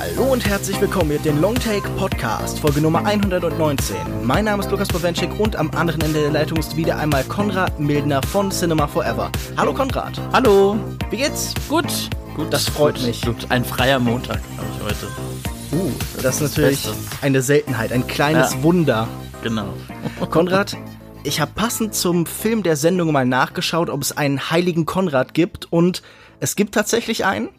Hallo und herzlich willkommen mit dem Longtake Podcast, Folge Nummer 119. Mein Name ist Lukas Bowenschik und am anderen Ende der Leitung ist wieder einmal Konrad Mildner von Cinema Forever. Hallo Konrad. Hallo. Wie geht's? Gut. Gut. Das freut gut, mich. Gut. Ein freier Montag habe ich heute. Uh, das, ist natürlich Beste. eine Seltenheit, ein kleines Ja. Wunder. Genau. Konrad, ich habe passend zum Film der Sendung mal nachgeschaut, ob es einen heiligen Konrad gibt und es gibt tatsächlich einen.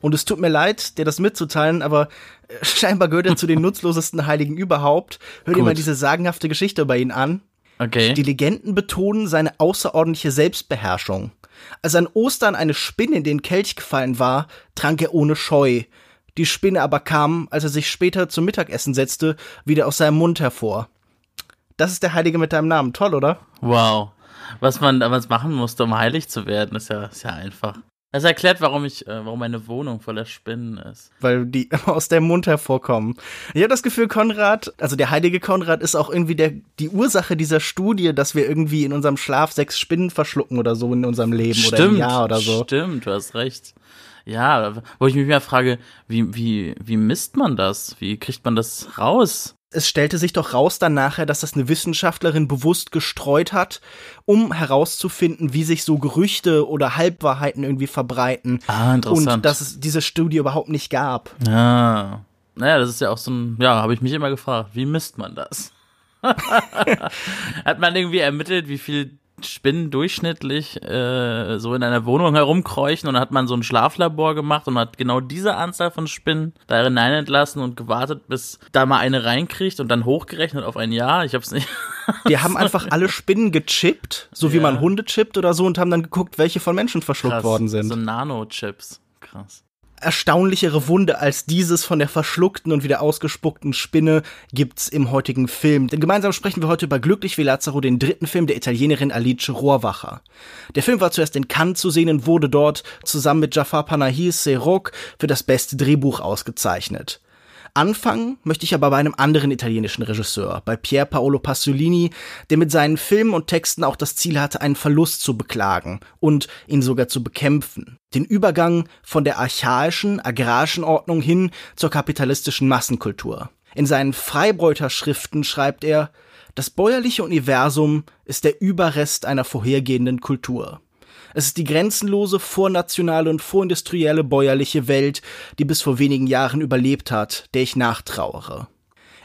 Und es tut mir leid, dir das mitzuteilen, aber äh, scheinbar gehört er zu den nutzlosesten Heiligen überhaupt. Hör dir mal diese sagenhafte Geschichte über ihn an. Okay. Die Legenden betonen seine außerordentliche Selbstbeherrschung. Als an Ostern eine Spinne in den Kelch gefallen war, trank er ohne Scheu. Die Spinne aber kam, als er sich später zum Mittagessen setzte, wieder aus seinem Mund hervor. Das ist der Heilige mit deinem Namen. Toll, oder? Wow. Was man damals machen musste, um heilig zu werden, ist ja, ist ja einfach. Das erklärt, warum ich, äh, warum meine Wohnung voller Spinnen ist. Weil die aus dem Mund hervorkommen. Ich habe das Gefühl, Konrad, also der heilige Konrad ist auch irgendwie der, die Ursache dieser Studie, dass wir irgendwie in unserem Schlaf sechs Spinnen verschlucken oder so in unserem Leben oder im Jahr oder so. Stimmt, du hast recht. Ja, wo ich mich mehr frage, wie, wie, wie misst man das? Wie kriegt man das raus? Es stellte sich doch raus dann nachher, dass das eine Wissenschaftlerin bewusst gestreut hat, um herauszufinden, wie sich so Gerüchte oder Halbwahrheiten irgendwie verbreiten. Ah, interessant. Und dass es diese Studie überhaupt nicht gab. Ja. Naja, das ist ja auch so ein, ja, habe ich mich immer gefragt, wie misst man das? Hat man irgendwie ermittelt, wie viel Spinnen durchschnittlich äh, so in einer Wohnung herumkreuchen und dann hat man so ein Schlaflabor gemacht und hat genau diese Anzahl von Spinnen da hinein entlassen und gewartet, bis da mal eine reinkriegt und dann hochgerechnet auf ein Jahr. Ich hab's nicht. Die haben einfach alle Spinnen gechippt, so wie Ja. man Hunde chippt oder so, und haben dann geguckt, welche von Menschen verschluckt Krass. worden sind. So Nanochips. Krass. Erstaunlichere Wunde als dieses von der verschluckten und wieder ausgespuckten Spinne gibt's im heutigen Film. Denn gemeinsam sprechen wir heute über Glücklich wie Lazaro, den dritten Film der Italienerin Alice Rohrwacher. Der Film war zuerst in Cannes zu sehen und wurde dort zusammen mit Jafar Panahi Serok für das beste Drehbuch ausgezeichnet. Anfangen möchte ich aber bei einem anderen italienischen Regisseur, bei Pier Paolo Pasolini, der mit seinen Filmen und Texten auch das Ziel hatte, einen Verlust zu beklagen und ihn sogar zu bekämpfen. Den Übergang von der archaischen, agrarischen Ordnung hin zur kapitalistischen Massenkultur. In seinen Freibeuter-Schriften schreibt er, das bäuerliche Universum ist der Überrest einer vorhergehenden Kultur. Es ist die grenzenlose, vornationale und vorindustrielle bäuerliche Welt, die bis vor wenigen Jahren überlebt hat, der ich nachtrauere.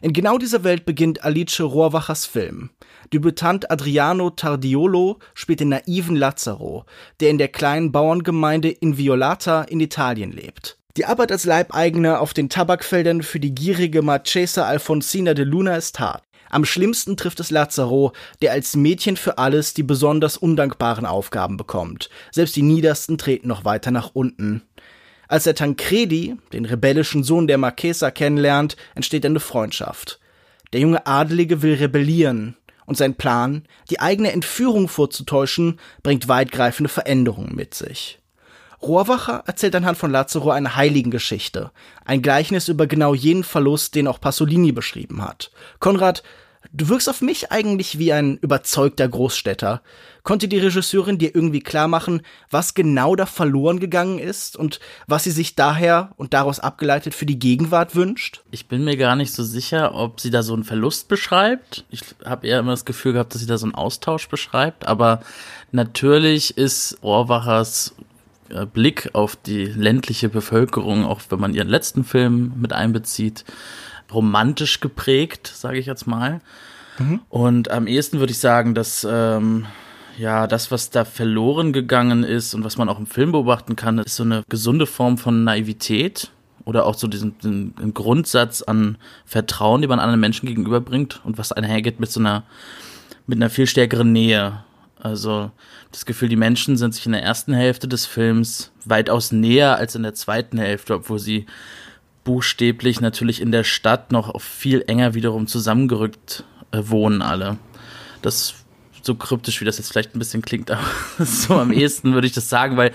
In genau dieser Welt beginnt Alice Rohrwachers Film. Debütant Adriano Tardiolo spielt den naiven Lazaro, der in der kleinen Bauerngemeinde Inviolata in Italien lebt. Die Arbeit als Leibeigener auf den Tabakfeldern für die gierige Marchesa Alfonsina de Luna ist hart. Am schlimmsten trifft es Lazaro, der als Mädchen für alles die besonders undankbaren Aufgaben bekommt. Selbst die Niedersten treten noch weiter nach unten. Als er Tancredi, den rebellischen Sohn der Marchesa, kennenlernt, entsteht eine Freundschaft. Der junge Adelige will rebellieren, und sein Plan, die eigene Entführung vorzutäuschen, bringt weitgreifende Veränderungen mit sich. Rohrwacher erzählt anhand von Lazaro eine Heiligengeschichte, ein Gleichnis über genau jenen Verlust, den auch Pasolini beschrieben hat. Konrad, du wirkst auf mich eigentlich wie ein überzeugter Großstädter. Konnte die Regisseurin dir irgendwie klar machen, was genau da verloren gegangen ist und was sie sich daher und daraus abgeleitet für die Gegenwart wünscht? Ich bin mir gar nicht so sicher, ob sie da so einen Verlust beschreibt. Ich habe eher immer das Gefühl gehabt, dass sie da so einen Austausch beschreibt. Aber natürlich ist Rohrwachers äh, Blick auf die ländliche Bevölkerung, auch wenn man ihren letzten Film mit einbezieht, romantisch geprägt, sage ich jetzt mal. Und am ehesten würde ich sagen, dass ähm, ja das, was da verloren gegangen ist und was man auch im Film beobachten kann, ist so eine gesunde Form von Naivität oder auch so diesen, diesen Grundsatz an Vertrauen, die man anderen Menschen gegenüberbringt und was einhergeht mit so einer mit einer viel stärkeren Nähe. Also das Gefühl, die Menschen sind sich in der ersten Hälfte des Films weitaus näher als in der zweiten Hälfte, obwohl sie buchstäblich natürlich in der Stadt noch viel enger wiederum zusammengerückt äh, wohnen alle. Das so kryptisch, wie das jetzt vielleicht ein bisschen klingt, aber so am ehesten würde ich das sagen, weil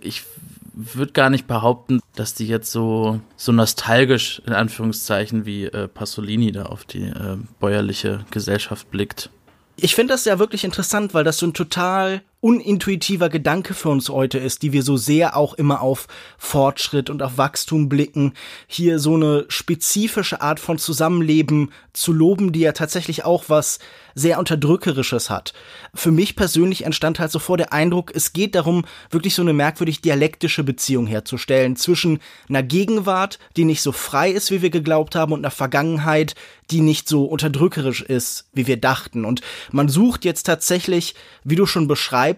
ich würde gar nicht behaupten, dass die jetzt so, so nostalgisch, in Anführungszeichen, wie äh, Pasolini da auf die äh, bäuerliche Gesellschaft blickt. Ich finde das ja wirklich interessant, weil das so ein total unintuitiver Gedanke für uns heute ist, die wir so sehr auch immer auf Fortschritt und auf Wachstum blicken, hier so eine spezifische Art von Zusammenleben zu loben, die ja tatsächlich auch was sehr unterdrückerisches hat. Für mich persönlich entstand halt sofort der Eindruck, es geht darum, wirklich so eine merkwürdig dialektische Beziehung herzustellen zwischen einer Gegenwart, die nicht so frei ist, wie wir geglaubt haben, und einer Vergangenheit, die nicht so unterdrückerisch ist, wie wir dachten. Und man sucht jetzt tatsächlich, wie du schon beschreibst,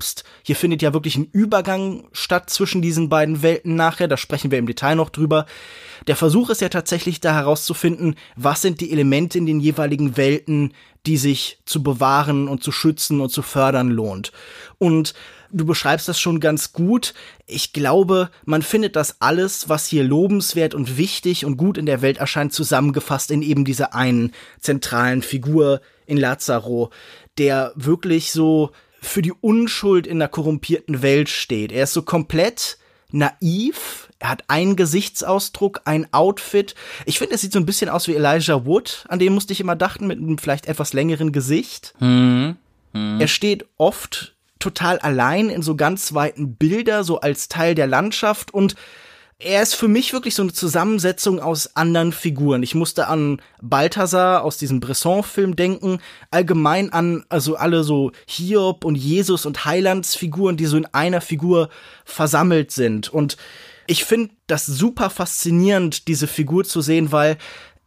hier findet ja wirklich ein Übergang statt zwischen diesen beiden Welten nachher, da sprechen wir im Detail noch drüber. Der Versuch ist ja tatsächlich da herauszufinden, was sind die Elemente in den jeweiligen Welten, die sich zu bewahren und zu schützen und zu fördern lohnt. Und du beschreibst das schon ganz gut. Ich glaube, man findet das alles, was hier lobenswert und wichtig und gut in der Welt erscheint, zusammengefasst in eben dieser einen zentralen Figur in Lazaro, der wirklich so für die Unschuld in der korrumpierten Welt steht. Er ist so komplett naiv, er hat einen Gesichtsausdruck, ein Outfit. Ich finde, es sieht so ein bisschen aus wie Elijah Wood, an den musste ich immer dachten, mit einem vielleicht etwas längeren Gesicht. Mhm. Mhm. Er steht oft total allein in so ganz weiten Bilder, so als Teil der Landschaft und er ist für mich wirklich so eine Zusammensetzung aus anderen Figuren. Ich musste an Balthasar aus diesem Bresson-Film denken, allgemein an also alle so Hiob und Jesus und Heilandsfiguren, die so in einer Figur versammelt sind. Und ich finde das super faszinierend, diese Figur zu sehen, weil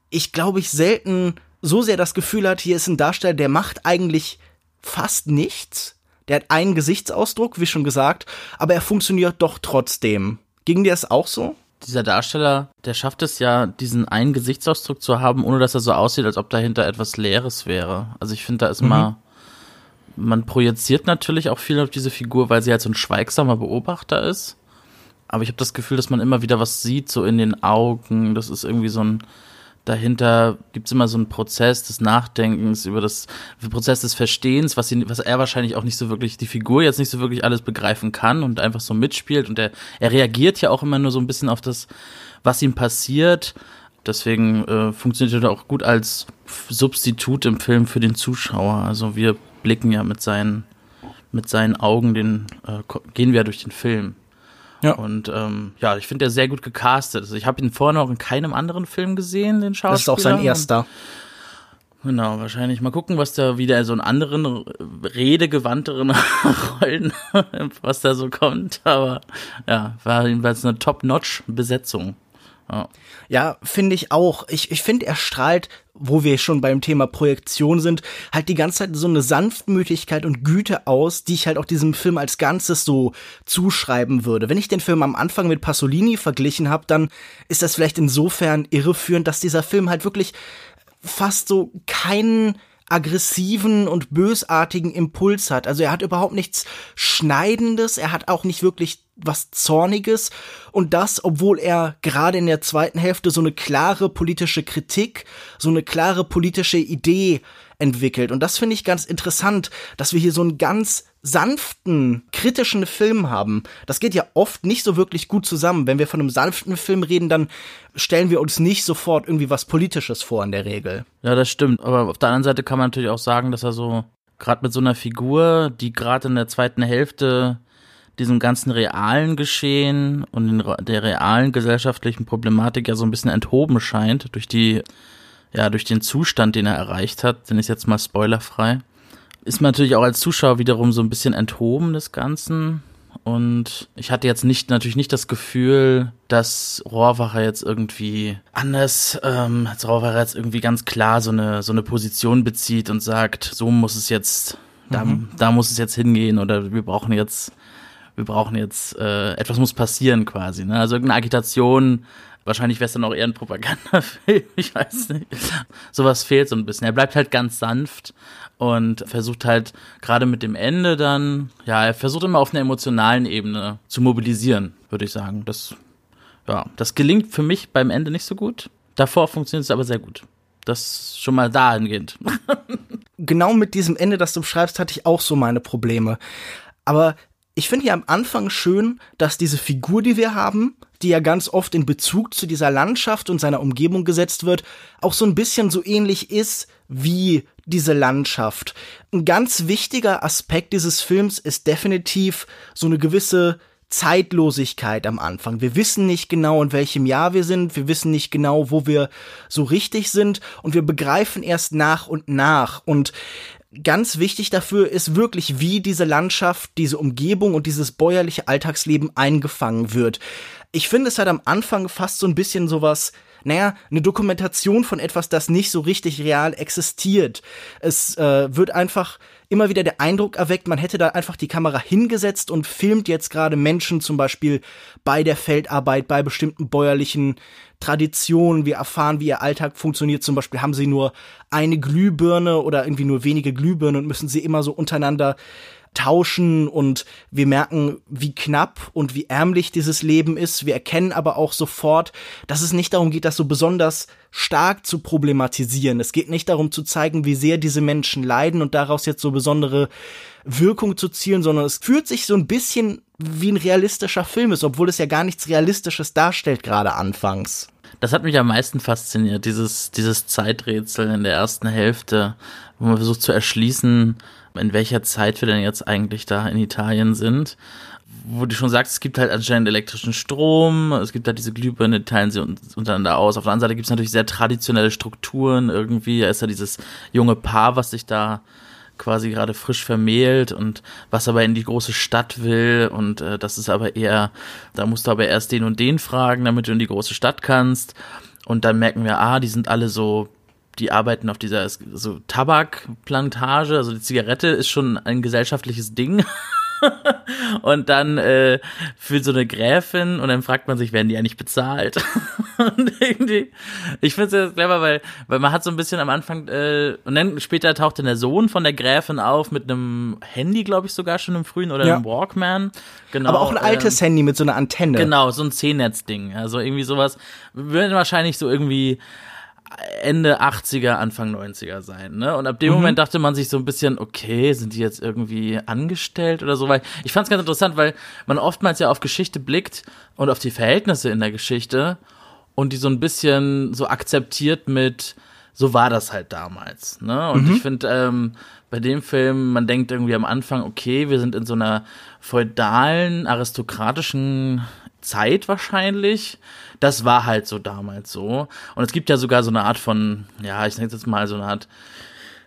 ich glaube ich selten so sehr das Gefühl hat, hier ist ein Darsteller, der macht eigentlich fast nichts, der hat einen Gesichtsausdruck, wie schon gesagt, aber er funktioniert doch trotzdem. Ging dir das auch so? Dieser Darsteller, der schafft es ja, diesen einen Gesichtsausdruck zu haben, ohne dass er so aussieht, als ob dahinter etwas Leeres wäre. Also ich finde, da ist mhm. mal, man projiziert natürlich auch viel auf diese Figur, weil sie halt so ein schweigsamer Beobachter ist. Aber ich habe das Gefühl, dass man immer wieder was sieht, so in den Augen. Das ist irgendwie so ein, dahinter gibt es immer so einen Prozess des Nachdenkens, über das Prozess des Verstehens, was, ihn, was er wahrscheinlich auch nicht so wirklich, die Figur jetzt nicht so wirklich alles begreifen kann und einfach so mitspielt. Und er, er reagiert ja auch immer nur so ein bisschen auf das, was ihm passiert. Deswegen äh, funktioniert er auch gut als Substitut im Film für den Zuschauer. Also wir blicken ja mit seinen, mit seinen Augen, den, äh, gehen wir ja durch den Film. Ja. Und ähm, ja, ich finde, er sehr gut gecastet. Also ich habe ihn vorher noch in keinem anderen Film gesehen, den Schauspieler. Das ist auch sein erster. Genau, wahrscheinlich. Mal gucken, was da wieder so in anderen redegewandteren Rollen, was da so kommt. Aber ja, war jedenfalls eine Top-Notch-Besetzung. Ja, ja finde ich auch. Ich, ich finde, er strahlt, wo wir schon beim Thema Projektion sind, halt die ganze Zeit so eine Sanftmütigkeit und Güte aus, die ich halt auch diesem Film als Ganzes so zuschreiben würde. Wenn ich den Film am Anfang mit Pasolini verglichen habe, dann ist das vielleicht insofern irreführend, dass dieser Film halt wirklich fast so keinen aggressiven und bösartigen Impuls hat. Also er hat überhaupt nichts Schneidendes, er hat auch nicht wirklich was Zorniges und das, obwohl er gerade in der zweiten Hälfte so eine klare politische Kritik, so eine klare politische Idee entwickelt. Und das finde ich ganz interessant, dass wir hier so einen ganz sanften, kritischen Film haben. Das geht ja oft nicht so wirklich gut zusammen. Wenn wir von einem sanften Film reden, dann stellen wir uns nicht sofort irgendwie was Politisches vor in der Regel. Ja, das stimmt. Aber auf der anderen Seite kann man natürlich auch sagen, dass er so, gerade mit so einer Figur, die gerade in der zweiten Hälfte diesem ganzen realen Geschehen und der realen gesellschaftlichen Problematik ja so ein bisschen enthoben scheint durch die, ja, durch den Zustand, den er erreicht hat, den ist jetzt mal spoilerfrei ist man natürlich auch als Zuschauer wiederum so ein bisschen enthoben des Ganzen. Und ich hatte jetzt nicht natürlich nicht das Gefühl, dass Rohrwacher jetzt irgendwie anders, ähm, als Rohrwacher jetzt irgendwie ganz klar so eine so eine Position bezieht und sagt, so muss es jetzt, da, mhm. da muss es jetzt hingehen oder wir brauchen jetzt, wir brauchen jetzt, äh, etwas muss passieren quasi. Ne? Also irgendeine Agitation Wahrscheinlich wäre es dann auch eher ein Propagandafilm, ich weiß nicht. Sowas fehlt so ein bisschen. Er bleibt halt ganz sanft und versucht halt gerade mit dem Ende dann, ja, er versucht immer auf einer emotionalen Ebene zu mobilisieren, würde ich sagen. Das, ja, das gelingt für mich beim Ende nicht so gut. Davor funktioniert es aber sehr gut. Das schon mal dahingehend. genau mit diesem Ende, das du beschreibst, hatte ich auch so meine Probleme. Aber ich finde ja am Anfang schön, dass diese Figur, die wir haben, die ja ganz oft in Bezug zu dieser Landschaft und seiner Umgebung gesetzt wird, auch so ein bisschen so ähnlich ist wie diese Landschaft. Ein ganz wichtiger Aspekt dieses Films ist definitiv so eine gewisse Zeitlosigkeit am Anfang. Wir wissen nicht genau, in welchem Jahr wir sind, wir wissen nicht genau, wo wir so richtig sind und wir begreifen erst nach und nach. Und ganz wichtig dafür ist wirklich, wie diese Landschaft, diese Umgebung und dieses bäuerliche Alltagsleben eingefangen wird. Ich finde, es hat am Anfang fast so ein bisschen sowas naja, eine Dokumentation von etwas, das nicht so richtig real existiert. Es äh, wird einfach immer wieder der Eindruck erweckt, man hätte da einfach die Kamera hingesetzt und filmt jetzt gerade Menschen zum Beispiel bei der Feldarbeit, bei bestimmten bäuerlichen Traditionen. Wir erfahren, wie ihr Alltag funktioniert. Zum Beispiel haben sie nur eine Glühbirne oder irgendwie nur wenige Glühbirnen und müssen sie immer so untereinander tauschen und wir merken, wie knapp und wie ärmlich dieses Leben ist. Wir erkennen aber auch sofort, dass es nicht darum geht, das so besonders stark zu problematisieren. Es geht nicht darum zu zeigen, wie sehr diese Menschen leiden und daraus jetzt so besondere Wirkung zu zielen, sondern es fühlt sich so ein bisschen wie ein realistischer Film ist, obwohl es ja gar nichts Realistisches darstellt, gerade anfangs. Das hat mich am meisten fasziniert, dieses, dieses Zeiträtsel in der ersten Hälfte, wo man versucht zu erschließen, in welcher Zeit wir denn jetzt eigentlich da in Italien sind. Wo du schon sagst, es gibt halt anscheinend elektrischen Strom, es gibt halt diese Glühbirne, teilen sie untereinander aus. Auf der anderen Seite gibt es natürlich sehr traditionelle Strukturen irgendwie. Da ist ja dieses junge Paar, was sich da quasi gerade frisch vermählt und was aber in die große Stadt will und äh, das ist aber eher, da musst du aber erst den und den fragen, damit du in die große Stadt kannst. Und dann merken wir, ah, die sind alle so die arbeiten auf dieser so Tabakplantage, also die Zigarette ist schon ein gesellschaftliches Ding. und dann äh, für so eine Gräfin und dann fragt man sich, werden die eigentlich bezahlt? und irgendwie, ich finde es sehr clever, weil, weil man hat so ein bisschen am Anfang, äh, und dann später taucht dann der Sohn von der Gräfin auf mit einem Handy, glaube ich sogar schon im frühen oder ja. einem Walkman. Genau, Aber auch ein altes ähm, Handy mit so einer Antenne. Genau, so ein C-Netz-Ding. Also irgendwie sowas. Würden wahrscheinlich so irgendwie Ende 80er, Anfang 90er sein, ne? Und ab dem mhm. Moment dachte man sich so ein bisschen, okay, sind die jetzt irgendwie angestellt oder so? Weil ich fand es ganz interessant, weil man oftmals ja auf Geschichte blickt und auf die Verhältnisse in der Geschichte und die so ein bisschen so akzeptiert mit, so war das halt damals, ne? Und mhm. ich finde, ähm, bei dem Film, man denkt irgendwie am Anfang, okay, wir sind in so einer feudalen, aristokratischen Zeit wahrscheinlich. Das war halt so damals so. Und es gibt ja sogar so eine Art von, ja, ich nenne jetzt mal so eine Art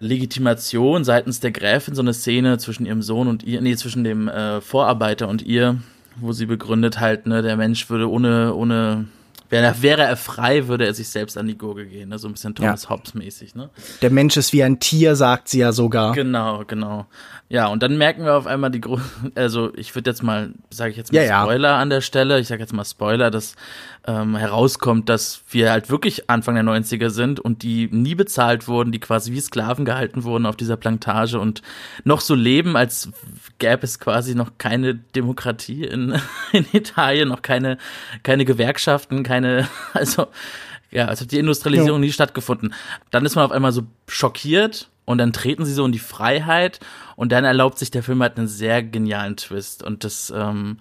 Legitimation seitens der Gräfin, so eine Szene zwischen ihrem Sohn und ihr, nee, zwischen dem äh, Vorarbeiter und ihr, wo sie begründet halt, ne, der Mensch würde ohne, ohne Wäre, wäre er frei, würde er sich selbst an die Gurgel gehen, ne? so ein bisschen Thomas ja. Hobbes mäßig. Ne? Der Mensch ist wie ein Tier, sagt sie ja sogar. Genau, genau. Ja, und dann merken wir auf einmal die, Gro also ich würde jetzt mal, sage ich jetzt mal ja, Spoiler ja. an der Stelle, ich sage jetzt mal Spoiler, dass ähm, herauskommt, dass wir halt wirklich Anfang der 90er sind und die nie bezahlt wurden, die quasi wie Sklaven gehalten wurden auf dieser Plantage und noch so leben, als gäbe es quasi noch keine Demokratie in, in Italien, noch keine, keine Gewerkschaften, keine, also ja, als hat die Industrialisierung ja. nie stattgefunden. Dann ist man auf einmal so schockiert und dann treten sie so in die Freiheit und dann erlaubt sich der Film halt einen sehr genialen Twist und das ähm,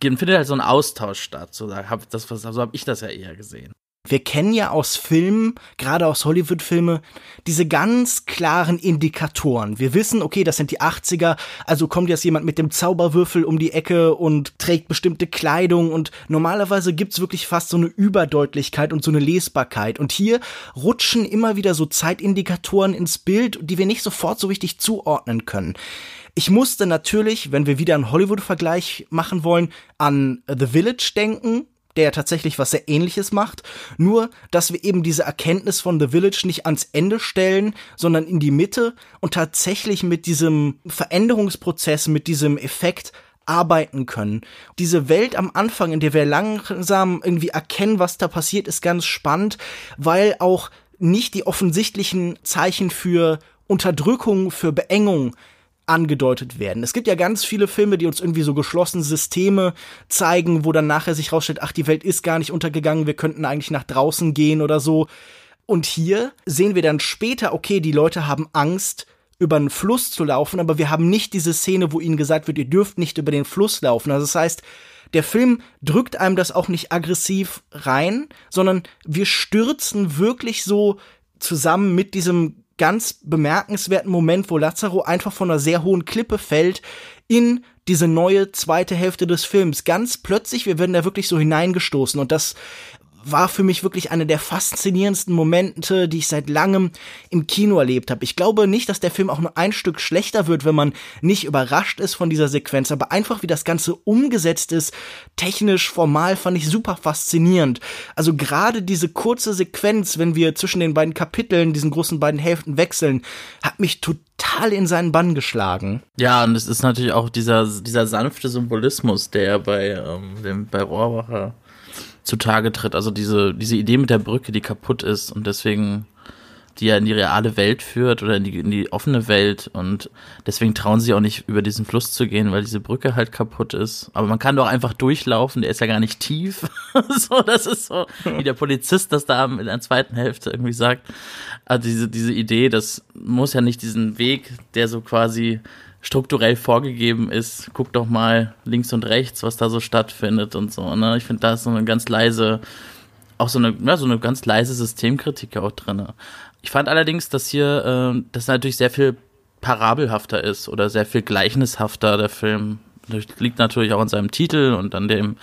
findet halt so ein Austausch statt. So, hab das, so habe ich das ja eher gesehen wir kennen ja aus Filmen, gerade aus Hollywood-Filme, diese ganz klaren Indikatoren. Wir wissen, okay, das sind die 80er, also kommt jetzt jemand mit dem Zauberwürfel um die Ecke und trägt bestimmte Kleidung und normalerweise gibt's wirklich fast so eine Überdeutlichkeit und so eine Lesbarkeit. Und hier rutschen immer wieder so Zeitindikatoren ins Bild, die wir nicht sofort so richtig zuordnen können. Ich musste natürlich, wenn wir wieder einen Hollywood-Vergleich machen wollen, an The Village denken, der tatsächlich was sehr ähnliches macht, nur dass wir eben diese Erkenntnis von The Village nicht ans Ende stellen, sondern in die Mitte und tatsächlich mit diesem Veränderungsprozess, mit diesem Effekt arbeiten können. Diese Welt am Anfang, in der wir langsam irgendwie erkennen, was da passiert, ist ganz spannend, weil auch nicht die offensichtlichen Zeichen für Unterdrückung, für Beengung angedeutet werden. Es gibt ja ganz viele Filme, die uns irgendwie so geschlossene Systeme zeigen, wo dann nachher sich rausstellt, ach, die Welt ist gar nicht untergegangen, wir könnten eigentlich nach draußen gehen oder so. Und hier sehen wir dann später, okay, die Leute haben Angst, über einen Fluss zu laufen, aber wir haben nicht diese Szene, wo ihnen gesagt wird, ihr dürft nicht über den Fluss laufen. Also das heißt, der Film drückt einem das auch nicht aggressiv rein, sondern wir stürzen wirklich so zusammen mit diesem ganz bemerkenswerten Moment, wo Lazaro einfach von einer sehr hohen Klippe fällt in diese neue zweite Hälfte des Films. Ganz plötzlich, wir werden da wirklich so hineingestoßen und das war für mich wirklich eine der faszinierendsten Momente, die ich seit langem im Kino erlebt habe. Ich glaube nicht, dass der Film auch nur ein Stück schlechter wird, wenn man nicht überrascht ist von dieser Sequenz, aber einfach wie das Ganze umgesetzt ist, technisch, formal, fand ich super faszinierend. Also gerade diese kurze Sequenz, wenn wir zwischen den beiden Kapiteln, diesen großen beiden Hälften wechseln, hat mich total in seinen Bann geschlagen. Ja, und es ist natürlich auch dieser, dieser sanfte Symbolismus, der bei, ähm, dem, bei Rohrwacher zutage tritt. Also diese, diese Idee mit der Brücke, die kaputt ist und deswegen die ja in die reale Welt führt oder in die, in die offene Welt und deswegen trauen sie auch nicht über diesen Fluss zu gehen, weil diese Brücke halt kaputt ist. Aber man kann doch einfach durchlaufen, der ist ja gar nicht tief. so, das ist so, wie der Polizist das da in der zweiten Hälfte irgendwie sagt. Also diese, diese Idee, das muss ja nicht diesen Weg, der so quasi strukturell vorgegeben ist. Guck doch mal links und rechts, was da so stattfindet und so. Ne? Ich finde, da ist so eine ganz leise, auch so eine, ja, so eine ganz leise Systemkritik auch drin. Ich fand allerdings, dass hier äh, das natürlich sehr viel parabelhafter ist oder sehr viel gleichnishafter der Film. Das liegt natürlich auch an seinem Titel und an dem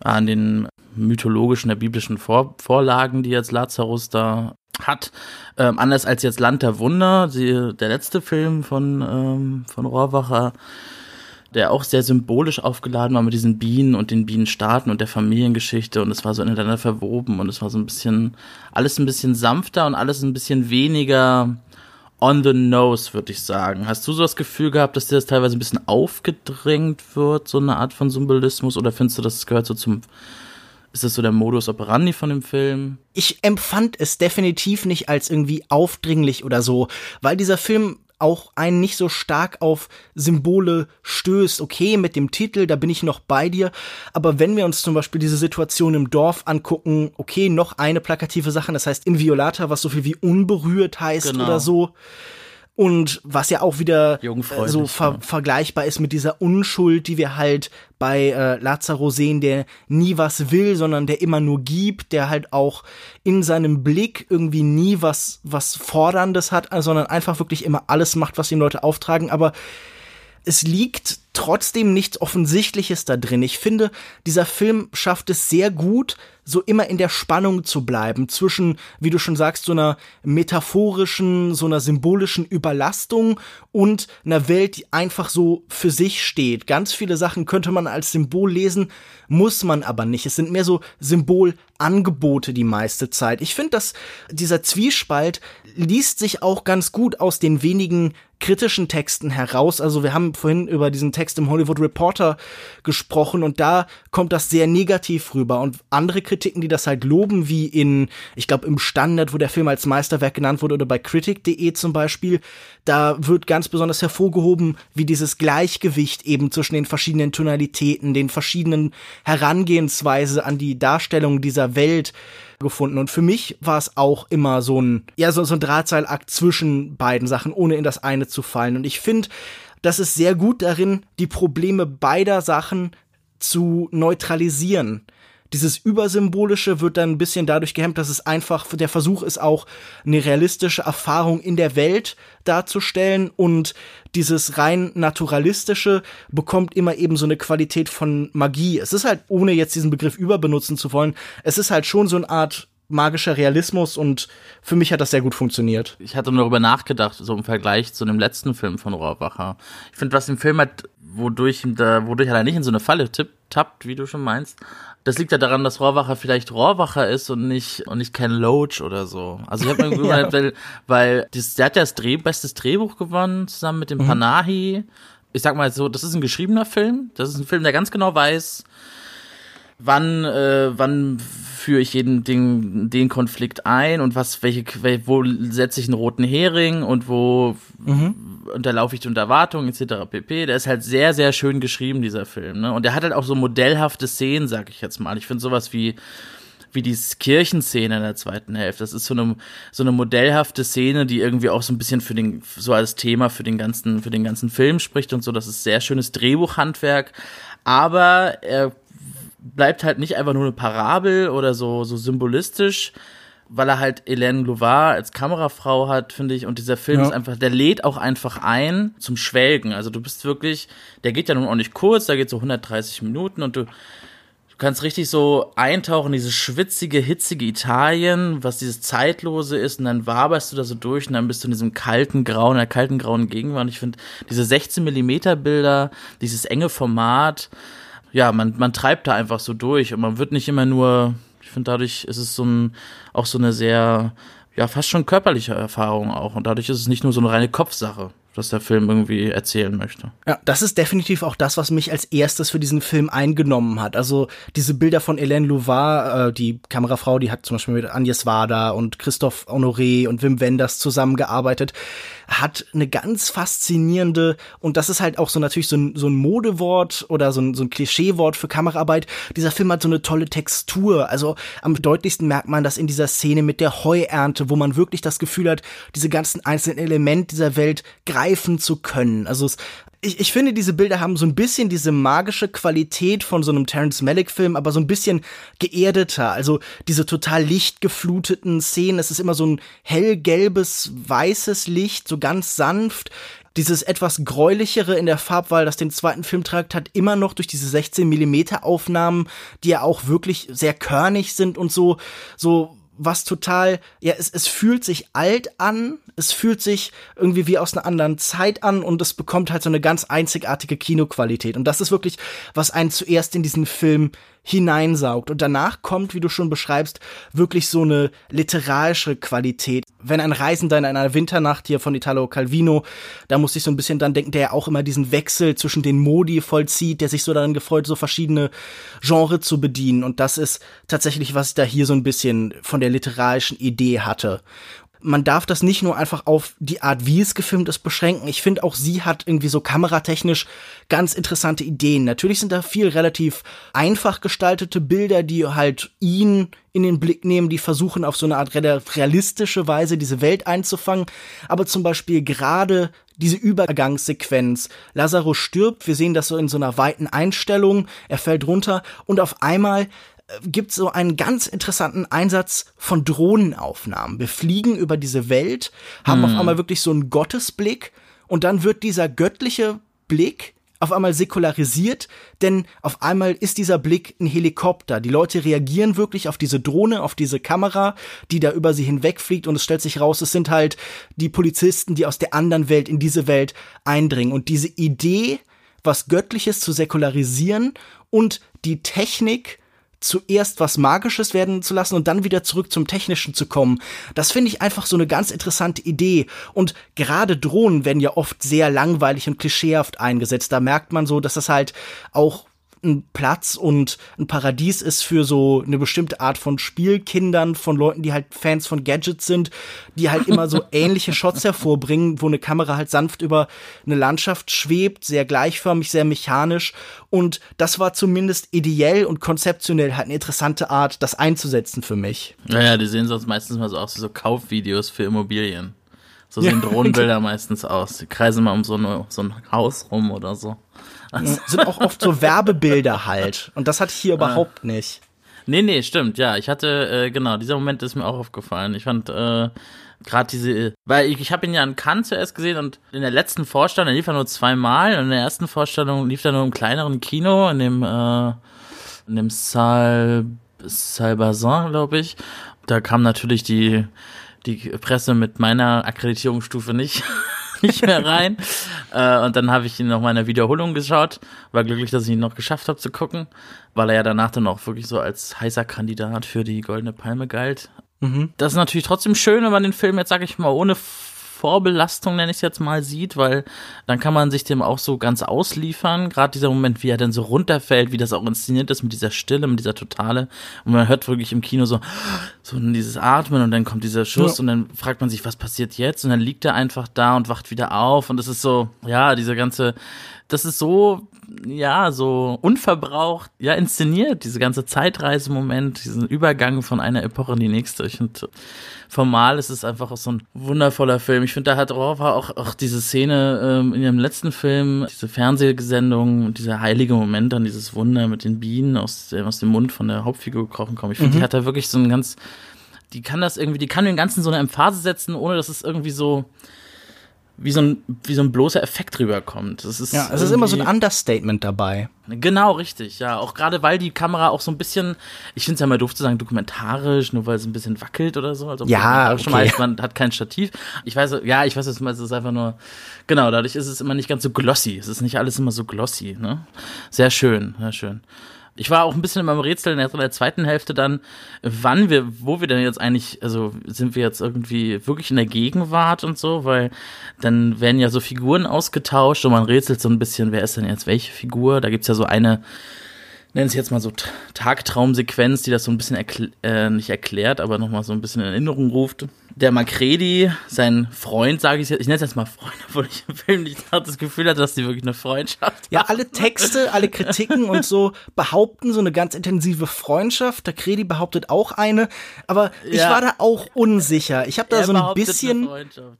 an den mythologischen, der biblischen Vor Vorlagen, die jetzt Lazarus da hat. Ähm, anders als jetzt Land der Wunder, die, der letzte Film von, ähm, von Rohrwacher, der auch sehr symbolisch aufgeladen war mit diesen Bienen und den Bienenstaaten und der Familiengeschichte und es war so ineinander verwoben und es war so ein bisschen, alles ein bisschen sanfter und alles ein bisschen weniger on the nose, würde ich sagen. Hast du so das Gefühl gehabt, dass dir das teilweise ein bisschen aufgedrängt wird, so eine Art von Symbolismus, oder findest du, das gehört so zum ist das so der Modus operandi von dem Film? Ich empfand es definitiv nicht als irgendwie aufdringlich oder so, weil dieser Film auch einen nicht so stark auf Symbole stößt. Okay, mit dem Titel, da bin ich noch bei dir. Aber wenn wir uns zum Beispiel diese Situation im Dorf angucken, okay, noch eine plakative Sache, das heißt Inviolata, was so viel wie unberührt heißt genau. oder so. Und was ja auch wieder äh, so ver vergleichbar ist mit dieser Unschuld, die wir halt bei äh, Lazaro sehen, der nie was will, sondern der immer nur gibt, der halt auch in seinem Blick irgendwie nie was, was Forderndes hat, sondern einfach wirklich immer alles macht, was ihm Leute auftragen. Aber es liegt trotzdem nichts Offensichtliches da drin. Ich finde, dieser Film schafft es sehr gut, so immer in der Spannung zu bleiben zwischen, wie du schon sagst, so einer metaphorischen, so einer symbolischen Überlastung und einer Welt, die einfach so für sich steht. Ganz viele Sachen könnte man als Symbol lesen, muss man aber nicht. Es sind mehr so Symbolangebote die meiste Zeit. Ich finde, dass dieser Zwiespalt liest sich auch ganz gut aus den wenigen kritischen Texten heraus. Also wir haben vorhin über diesen Text im Hollywood Reporter gesprochen und da kommt das sehr negativ rüber. Und andere Kritiken, die das halt loben, wie in, ich glaube, im Standard, wo der Film als Meisterwerk genannt wurde, oder bei critic.de zum Beispiel, da wird ganz besonders hervorgehoben, wie dieses Gleichgewicht eben zwischen den verschiedenen Tonalitäten, den verschiedenen Herangehensweise an die Darstellung dieser Welt gefunden. Und für mich war es auch immer so ein, ja, so, so ein Drahtseilakt zwischen beiden Sachen, ohne in das eine zu fallen. Und ich finde, das ist sehr gut darin, die Probleme beider Sachen zu neutralisieren. Dieses Übersymbolische wird dann ein bisschen dadurch gehemmt, dass es einfach der Versuch ist, auch eine realistische Erfahrung in der Welt darzustellen und dieses rein naturalistische bekommt immer eben so eine Qualität von Magie. Es ist halt, ohne jetzt diesen Begriff überbenutzen zu wollen, es ist halt schon so eine Art magischer Realismus und für mich hat das sehr gut funktioniert. Ich hatte nur darüber nachgedacht, so im Vergleich zu dem letzten Film von Rohrwacher. Ich finde, was im Film hat, wodurch, wodurch er nicht in so eine Falle tipp, tappt, wie du schon meinst, das liegt ja daran, dass Rohrwacher vielleicht Rohrwacher ist und nicht und nicht Ken Loach oder so. Also ich habe mir ja. weil, weil das, der hat ja das Dreh, bestes Drehbuch gewonnen zusammen mit dem mhm. Panahi. Ich sag mal so, das ist ein geschriebener Film. Das ist ein Film, der ganz genau weiß, wann äh, wann führe ich jeden den, den Konflikt ein und was welche wo setze ich einen roten Hering und wo mhm. Unterlaufe ich die Unterwartung etc. pp. Der ist halt sehr sehr schön geschrieben dieser Film, ne? Und der hat halt auch so modellhafte Szenen, sag ich jetzt mal. Ich finde sowas wie wie die Kirchenszene in der zweiten Hälfte. Das ist so eine, so eine modellhafte Szene, die irgendwie auch so ein bisschen für den, so als Thema für den ganzen, für den ganzen Film spricht und so. Das ist sehr schönes Drehbuchhandwerk. Aber er bleibt halt nicht einfach nur eine Parabel oder so, so symbolistisch, weil er halt Hélène Louvard als Kamerafrau hat, finde ich, und dieser Film ja. ist einfach, der lädt auch einfach ein zum Schwelgen. Also du bist wirklich, der geht ja nun auch nicht kurz, da geht so 130 Minuten und du, du kannst richtig so eintauchen in dieses schwitzige, hitzige Italien, was dieses Zeitlose ist, und dann waberst du da so durch und dann bist du in diesem kalten Grauen, der kalten grauen Gegenwart. Ich finde, diese 16 Millimeter Bilder, dieses enge Format, ja, man, man treibt da einfach so durch und man wird nicht immer nur finde, dadurch ist es so ein, auch so eine sehr, ja, fast schon körperliche Erfahrung auch. Und dadurch ist es nicht nur so eine reine Kopfsache was der Film irgendwie erzählen möchte. Ja, das ist definitiv auch das, was mich als erstes für diesen Film eingenommen hat. Also diese Bilder von Hélène Louvard, äh, die Kamerafrau, die hat zum Beispiel mit Agnes Wada und Christoph Honoré und Wim Wenders zusammengearbeitet, hat eine ganz faszinierende, und das ist halt auch so natürlich so ein, so ein Modewort oder so ein, so ein Klischeewort für Kameraarbeit. Dieser Film hat so eine tolle Textur. Also am deutlichsten merkt man das in dieser Szene mit der Heuernte, wo man wirklich das Gefühl hat, diese ganzen einzelnen Elemente dieser Welt greifen zu können. Also es, ich, ich finde, diese Bilder haben so ein bisschen diese magische Qualität von so einem Terence Malick-Film, aber so ein bisschen geerdeter. Also diese total lichtgefluteten Szenen. Es ist immer so ein hellgelbes, weißes Licht, so ganz sanft dieses etwas gräulichere in der Farbwahl, das den zweiten Film trägt, hat immer noch durch diese 16 Millimeter Aufnahmen, die ja auch wirklich sehr körnig sind und so, so was total, ja, es, es fühlt sich alt an, es fühlt sich irgendwie wie aus einer anderen Zeit an und es bekommt halt so eine ganz einzigartige Kinoqualität. Und das ist wirklich, was einen zuerst in diesen Film hineinsaugt. Und danach kommt, wie du schon beschreibst, wirklich so eine literarische Qualität. Wenn ein Reisender in einer Winternacht hier von Italo Calvino, da muss ich so ein bisschen dann denken, der ja auch immer diesen Wechsel zwischen den Modi vollzieht, der sich so daran gefreut, so verschiedene Genre zu bedienen. Und das ist tatsächlich, was ich da hier so ein bisschen von der literarischen Idee hatte man darf das nicht nur einfach auf die Art, wie es gefilmt ist, beschränken. Ich finde auch sie hat irgendwie so kameratechnisch ganz interessante Ideen. Natürlich sind da viel relativ einfach gestaltete Bilder, die halt ihn in den Blick nehmen, die versuchen auf so eine Art realistische Weise diese Welt einzufangen. Aber zum Beispiel gerade diese Übergangssequenz. Lazarus stirbt, wir sehen das so in so einer weiten Einstellung, er fällt runter und auf einmal gibt so einen ganz interessanten Einsatz von Drohnenaufnahmen. Wir fliegen über diese Welt, haben hm. auf einmal wirklich so einen Gottesblick und dann wird dieser göttliche Blick auf einmal säkularisiert, denn auf einmal ist dieser Blick ein Helikopter. Die Leute reagieren wirklich auf diese Drohne, auf diese Kamera, die da über sie hinwegfliegt und es stellt sich raus, es sind halt die Polizisten, die aus der anderen Welt in diese Welt eindringen. Und diese Idee, was Göttliches zu säkularisieren und die Technik zuerst was Magisches werden zu lassen und dann wieder zurück zum Technischen zu kommen. Das finde ich einfach so eine ganz interessante Idee. Und gerade Drohnen werden ja oft sehr langweilig und klischeehaft eingesetzt. Da merkt man so, dass das halt auch ein Platz und ein Paradies ist für so eine bestimmte Art von Spielkindern, von Leuten, die halt Fans von Gadgets sind, die halt immer so ähnliche Shots hervorbringen, wo eine Kamera halt sanft über eine Landschaft schwebt, sehr gleichförmig, sehr mechanisch. Und das war zumindest ideell und konzeptionell halt eine interessante Art, das einzusetzen für mich. Naja, die sehen sonst meistens mal so aus wie so Kaufvideos für Immobilien. So sehen ja. Drohnenbilder meistens aus. Die kreisen mal um so, eine, so ein Haus rum oder so. Also. Sind auch oft so Werbebilder halt. Und das hatte ich hier ah. überhaupt nicht. Nee, nee, stimmt, ja. Ich hatte, äh, genau, dieser Moment ist mir auch aufgefallen. Ich fand, äh, gerade diese, weil ich, ich habe ihn ja in Cannes zuerst gesehen und in der letzten Vorstellung, lief er nur zweimal und in der ersten Vorstellung lief er nur im kleineren Kino, in dem, äh, in dem Salle, Salle Bazin, glaube ich. Da kam natürlich die, die Presse mit meiner Akkreditierungsstufe nicht nicht mehr rein. äh, und dann habe ich ihn noch mal in der Wiederholung geschaut. War glücklich, dass ich ihn noch geschafft habe zu gucken, weil er ja danach dann auch wirklich so als heißer Kandidat für die Goldene Palme galt. Mhm. Das ist natürlich trotzdem schön, wenn man den Film jetzt, sag ich mal, ohne Vorbelastung, nenne ich es jetzt mal, sieht, weil dann kann man sich dem auch so ganz ausliefern. Gerade dieser Moment, wie er dann so runterfällt, wie das auch inszeniert ist mit dieser Stille, mit dieser Totale. Und man hört wirklich im Kino so, so dieses Atmen und dann kommt dieser Schuss ja. und dann fragt man sich, was passiert jetzt? Und dann liegt er einfach da und wacht wieder auf. Und es ist so, ja, diese ganze, das ist so, ja, so unverbraucht, ja, inszeniert, diese ganze Zeitreisemoment, diesen Übergang von einer Epoche in die nächste. Ich finde, formal ist es einfach auch so ein wundervoller Film. Ich finde, da hat Rohrer auch, auch diese Szene ähm, in ihrem letzten Film, diese Fernsehsendung, dieser heilige Moment dann, dieses Wunder mit den Bienen aus, aus dem Mund von der Hauptfigur gekrochen kommen. Ich finde, mhm. die hat da wirklich so einen ganz die kann das irgendwie, die kann den ganzen so eine Emphase setzen, ohne dass es irgendwie so wie so ein, wie so ein bloßer Effekt rüberkommt. Das ist ja, es ist immer so ein Understatement dabei. Genau, richtig, ja. Auch gerade weil die Kamera auch so ein bisschen, ich finde es ja mal doof zu sagen, dokumentarisch, nur weil es ein bisschen wackelt oder so. Also ja, okay. schon mal, man hat kein Stativ. Ich weiß, ja, ich weiß, es ist einfach nur, genau, dadurch ist es immer nicht ganz so glossy. Es ist nicht alles immer so glossy, ne? Sehr schön, sehr schön. Ich war auch ein bisschen in meinem Rätsel in der, zweiten Hälfte dann, wann wir, wo wir denn jetzt eigentlich, also sind wir jetzt irgendwie wirklich in der Gegenwart und so, weil dann werden ja so Figuren ausgetauscht und man rätselt so ein bisschen, wer ist denn jetzt welche Figur? Da gibt's ja so eine, nennen es jetzt mal so Tagtraumsequenz, die das so ein bisschen erkl äh, nicht erklärt, aber nochmal so ein bisschen in Erinnerung ruft der Macredi, sein Freund, sage ich jetzt, ich nenne es jetzt mal Freund, obwohl ich im Film nicht das Gefühl hatte, dass die wirklich eine Freundschaft Ja, alle Texte, alle Kritiken und so behaupten so eine ganz intensive Freundschaft. Der Credi behauptet auch eine, aber ich war da auch unsicher. Ich habe da er so ein bisschen,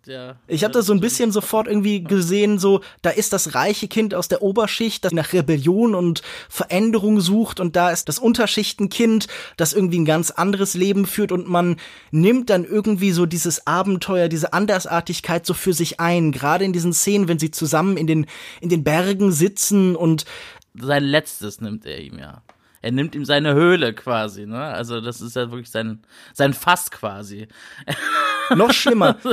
ja. ich habe da so ein bisschen sofort irgendwie gesehen, so da ist das reiche Kind aus der Oberschicht, das nach Rebellion und Veränderung sucht und da ist das Unterschichtenkind, das irgendwie ein ganz anderes Leben führt und man nimmt dann irgendwie so so dieses Abenteuer, diese Andersartigkeit so für sich ein, gerade in diesen Szenen, wenn sie zusammen in den, in den Bergen sitzen und sein letztes nimmt er ihm ja. Er nimmt ihm seine Höhle quasi, ne? Also das ist ja wirklich sein, sein Fass quasi. Noch schlimmer.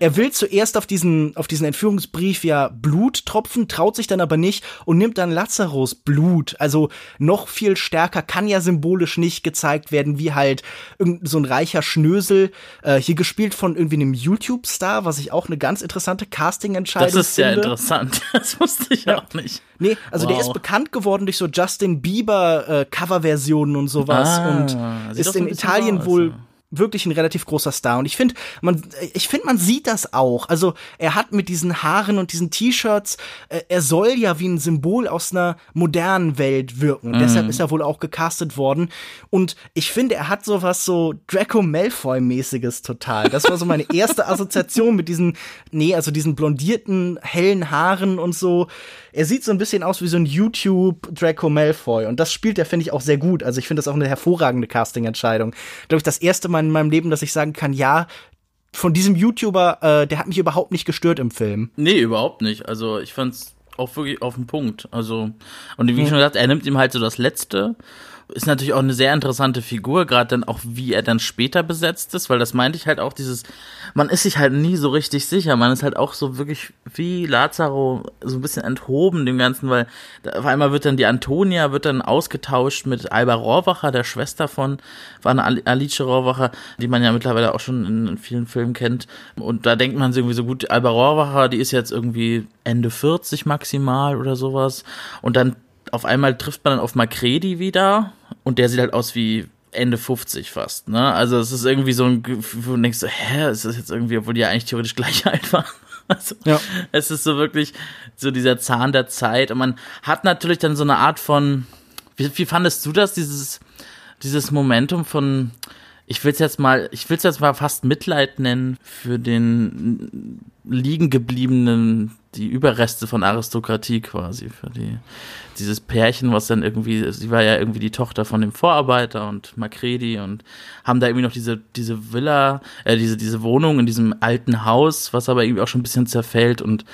Er will zuerst auf diesen, auf diesen Entführungsbrief ja Blut tropfen, traut sich dann aber nicht und nimmt dann Lazarus Blut. Also noch viel stärker kann ja symbolisch nicht gezeigt werden, wie halt irgend so ein reicher Schnösel, äh, hier gespielt von irgendwie einem YouTube-Star, was ich auch eine ganz interessante Casting-Entscheidung finde. Das ist sehr interessant. Das wusste ich ja. auch nicht. Nee, also wow. der ist bekannt geworden durch so Justin Bieber äh, Coverversionen und sowas ah, und ist in Italien wohl wirklich ein relativ großer Star. Und ich finde man ich finde man sieht das auch. Also er hat mit diesen Haaren und diesen T-Shirts äh, er soll ja wie ein Symbol aus einer modernen Welt wirken. Mhm. deshalb ist er wohl auch gecastet worden. Und ich finde er hat sowas so Draco Malfoy mäßiges total. Das war so meine erste Assoziation mit diesen nee also diesen blondierten hellen Haaren und so. Er sieht so ein bisschen aus wie so ein YouTube Draco Malfoy. Und das spielt er finde ich auch sehr gut. Also ich finde das auch eine hervorragende Casting Entscheidung glaube ich das erste Mal in meinem Leben, dass ich sagen kann, ja, von diesem YouTuber, äh, der hat mich überhaupt nicht gestört im Film. Nee, überhaupt nicht. Also ich fand's auch wirklich auf den Punkt. Also, und wie hm. schon gesagt, er nimmt ihm halt so das Letzte ist natürlich auch eine sehr interessante Figur, gerade dann auch, wie er dann später besetzt ist, weil das meinte ich halt auch, dieses, man ist sich halt nie so richtig sicher, man ist halt auch so wirklich wie Lazaro so ein bisschen enthoben dem Ganzen, weil auf einmal wird dann die Antonia, wird dann ausgetauscht mit Alba Rohrwacher, der Schwester von, eine Alice Rohrwacher, die man ja mittlerweile auch schon in, in vielen Filmen kennt. Und da denkt man irgendwie so gut, Alba Rohrwacher, die ist jetzt irgendwie Ende 40 maximal oder sowas. Und dann auf einmal trifft man dann auf Macready wieder und der sieht halt aus wie Ende 50 fast, ne? Also es ist irgendwie so ein Gefühl, wo du denkst, so, hä, ist das jetzt irgendwie, obwohl die ja eigentlich theoretisch gleich alt waren. Also, ja. es ist so wirklich so dieser Zahn der Zeit und man hat natürlich dann so eine Art von, wie, wie fandest du das, dieses, dieses Momentum von, ich will es jetzt mal, ich will es jetzt mal fast Mitleid nennen für den liegen gebliebenen, die Überreste von Aristokratie quasi, für die, dieses Pärchen, was dann irgendwie, sie war ja irgendwie die Tochter von dem Vorarbeiter und Macready und haben da irgendwie noch diese, diese Villa, äh, diese, diese Wohnung in diesem alten Haus, was aber irgendwie auch schon ein bisschen zerfällt und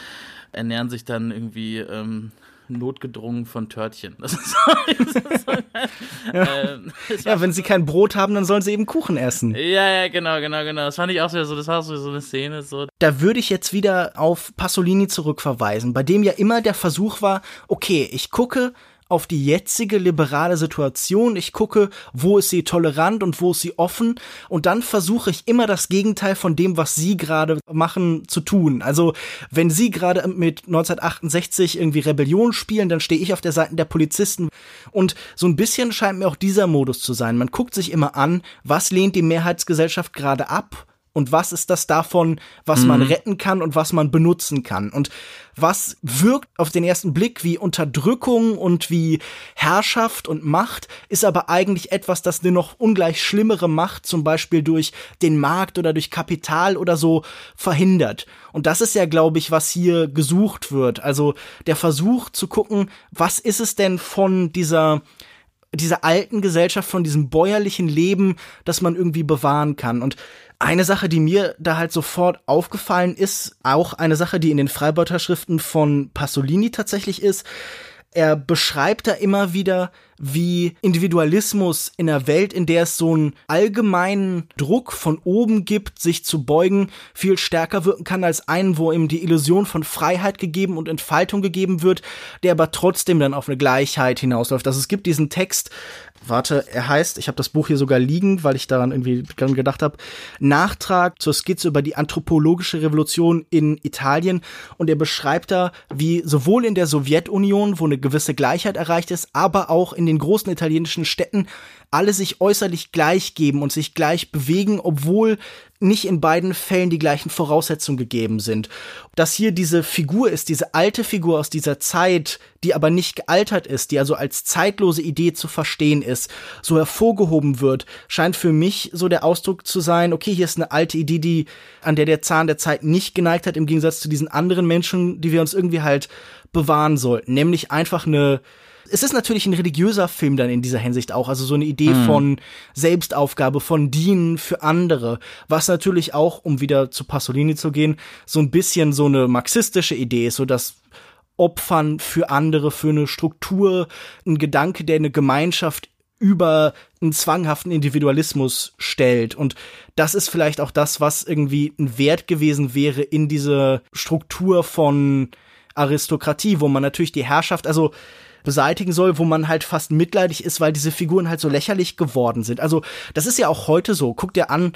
ernähren sich dann irgendwie ähm, notgedrungen von Törtchen. Das ist das ist so, ja. Ähm, ja, wenn sie kein Brot haben, dann sollen sie eben Kuchen essen. Ja, ja, genau, genau, genau. Das fand ich auch so, das war so, so eine Szene. So. Da würde ich jetzt wieder auf Pasolini zurückverweisen, bei dem ja immer der Versuch war, okay, ich gucke, auf die jetzige liberale Situation. Ich gucke, wo ist sie tolerant und wo ist sie offen. Und dann versuche ich immer das Gegenteil von dem, was sie gerade machen, zu tun. Also, wenn sie gerade mit 1968 irgendwie Rebellion spielen, dann stehe ich auf der Seite der Polizisten. Und so ein bisschen scheint mir auch dieser Modus zu sein. Man guckt sich immer an, was lehnt die Mehrheitsgesellschaft gerade ab und was ist das davon, was mhm. man retten kann und was man benutzen kann und was wirkt auf den ersten Blick wie Unterdrückung und wie Herrschaft und Macht, ist aber eigentlich etwas, das eine noch ungleich schlimmere Macht, zum Beispiel durch den Markt oder durch Kapital oder so, verhindert. Und das ist ja, glaube ich, was hier gesucht wird. Also der Versuch zu gucken, was ist es denn von dieser dieser alten Gesellschaft, von diesem bäuerlichen Leben, das man irgendwie bewahren kann. Und eine Sache, die mir da halt sofort aufgefallen ist, auch eine Sache, die in den Freibeuter-Schriften von Pasolini tatsächlich ist, er beschreibt da immer wieder, wie Individualismus in einer Welt, in der es so einen allgemeinen Druck von oben gibt, sich zu beugen, viel stärker wirken kann als einen, wo ihm die Illusion von Freiheit gegeben und Entfaltung gegeben wird, der aber trotzdem dann auf eine Gleichheit hinausläuft. Also es gibt diesen Text, warte, er heißt, ich habe das Buch hier sogar liegen, weil ich daran irgendwie gedacht habe, Nachtrag zur Skizze über die anthropologische Revolution in Italien. Und er beschreibt da, wie sowohl in der Sowjetunion, wo eine gewisse Gleichheit erreicht ist, aber auch in den großen italienischen Städten alle sich äußerlich gleich geben und sich gleich bewegen, obwohl nicht in beiden Fällen die gleichen Voraussetzungen gegeben sind. Dass hier diese Figur ist, diese alte Figur aus dieser Zeit, die aber nicht gealtert ist, die also als zeitlose Idee zu verstehen ist, so hervorgehoben wird, scheint für mich so der Ausdruck zu sein, okay, hier ist eine alte Idee, die, an der der Zahn der Zeit nicht geneigt hat, im Gegensatz zu diesen anderen Menschen, die wir uns irgendwie halt bewahren sollten, nämlich einfach eine, es ist natürlich ein religiöser Film dann in dieser Hinsicht auch, also so eine Idee mhm. von Selbstaufgabe, von Dienen für andere, was natürlich auch, um wieder zu Pasolini zu gehen, so ein bisschen so eine marxistische Idee ist, so dass Opfern für andere, für eine Struktur, ein Gedanke, der eine Gemeinschaft über einen zwanghaften Individualismus stellt. Und das ist vielleicht auch das, was irgendwie ein Wert gewesen wäre in diese Struktur von Aristokratie, wo man natürlich die Herrschaft, also beseitigen soll, wo man halt fast mitleidig ist, weil diese Figuren halt so lächerlich geworden sind. Also das ist ja auch heute so. Guck dir an,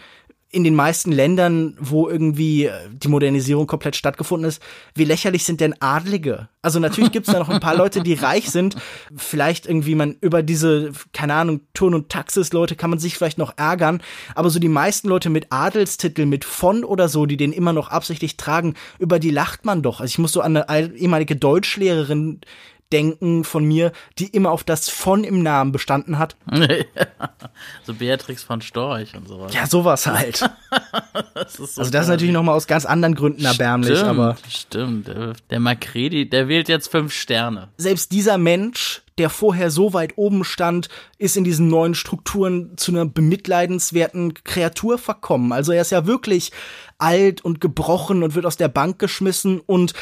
in den meisten Ländern, wo irgendwie äh, die Modernisierung komplett stattgefunden ist, wie lächerlich sind denn Adlige? Also natürlich gibt es da noch ein paar Leute, die reich sind. Vielleicht irgendwie man über diese, keine Ahnung, Turn- und Taxis-Leute kann man sich vielleicht noch ärgern. Aber so die meisten Leute mit Adelstitel, mit von oder so, die den immer noch absichtlich tragen, über die lacht man doch. Also ich muss so an eine ehemalige Deutschlehrerin denken von mir, die immer auf das von im Namen bestanden hat. so Beatrix von Storch und sowas. Ja, sowas halt. das so also das ist natürlich nochmal aus ganz anderen Gründen erbärmlich, stimmt, aber. Stimmt, der Macredi, der wählt jetzt fünf Sterne. Selbst dieser Mensch, der vorher so weit oben stand, ist in diesen neuen Strukturen zu einer bemitleidenswerten Kreatur verkommen. Also er ist ja wirklich alt und gebrochen und wird aus der Bank geschmissen und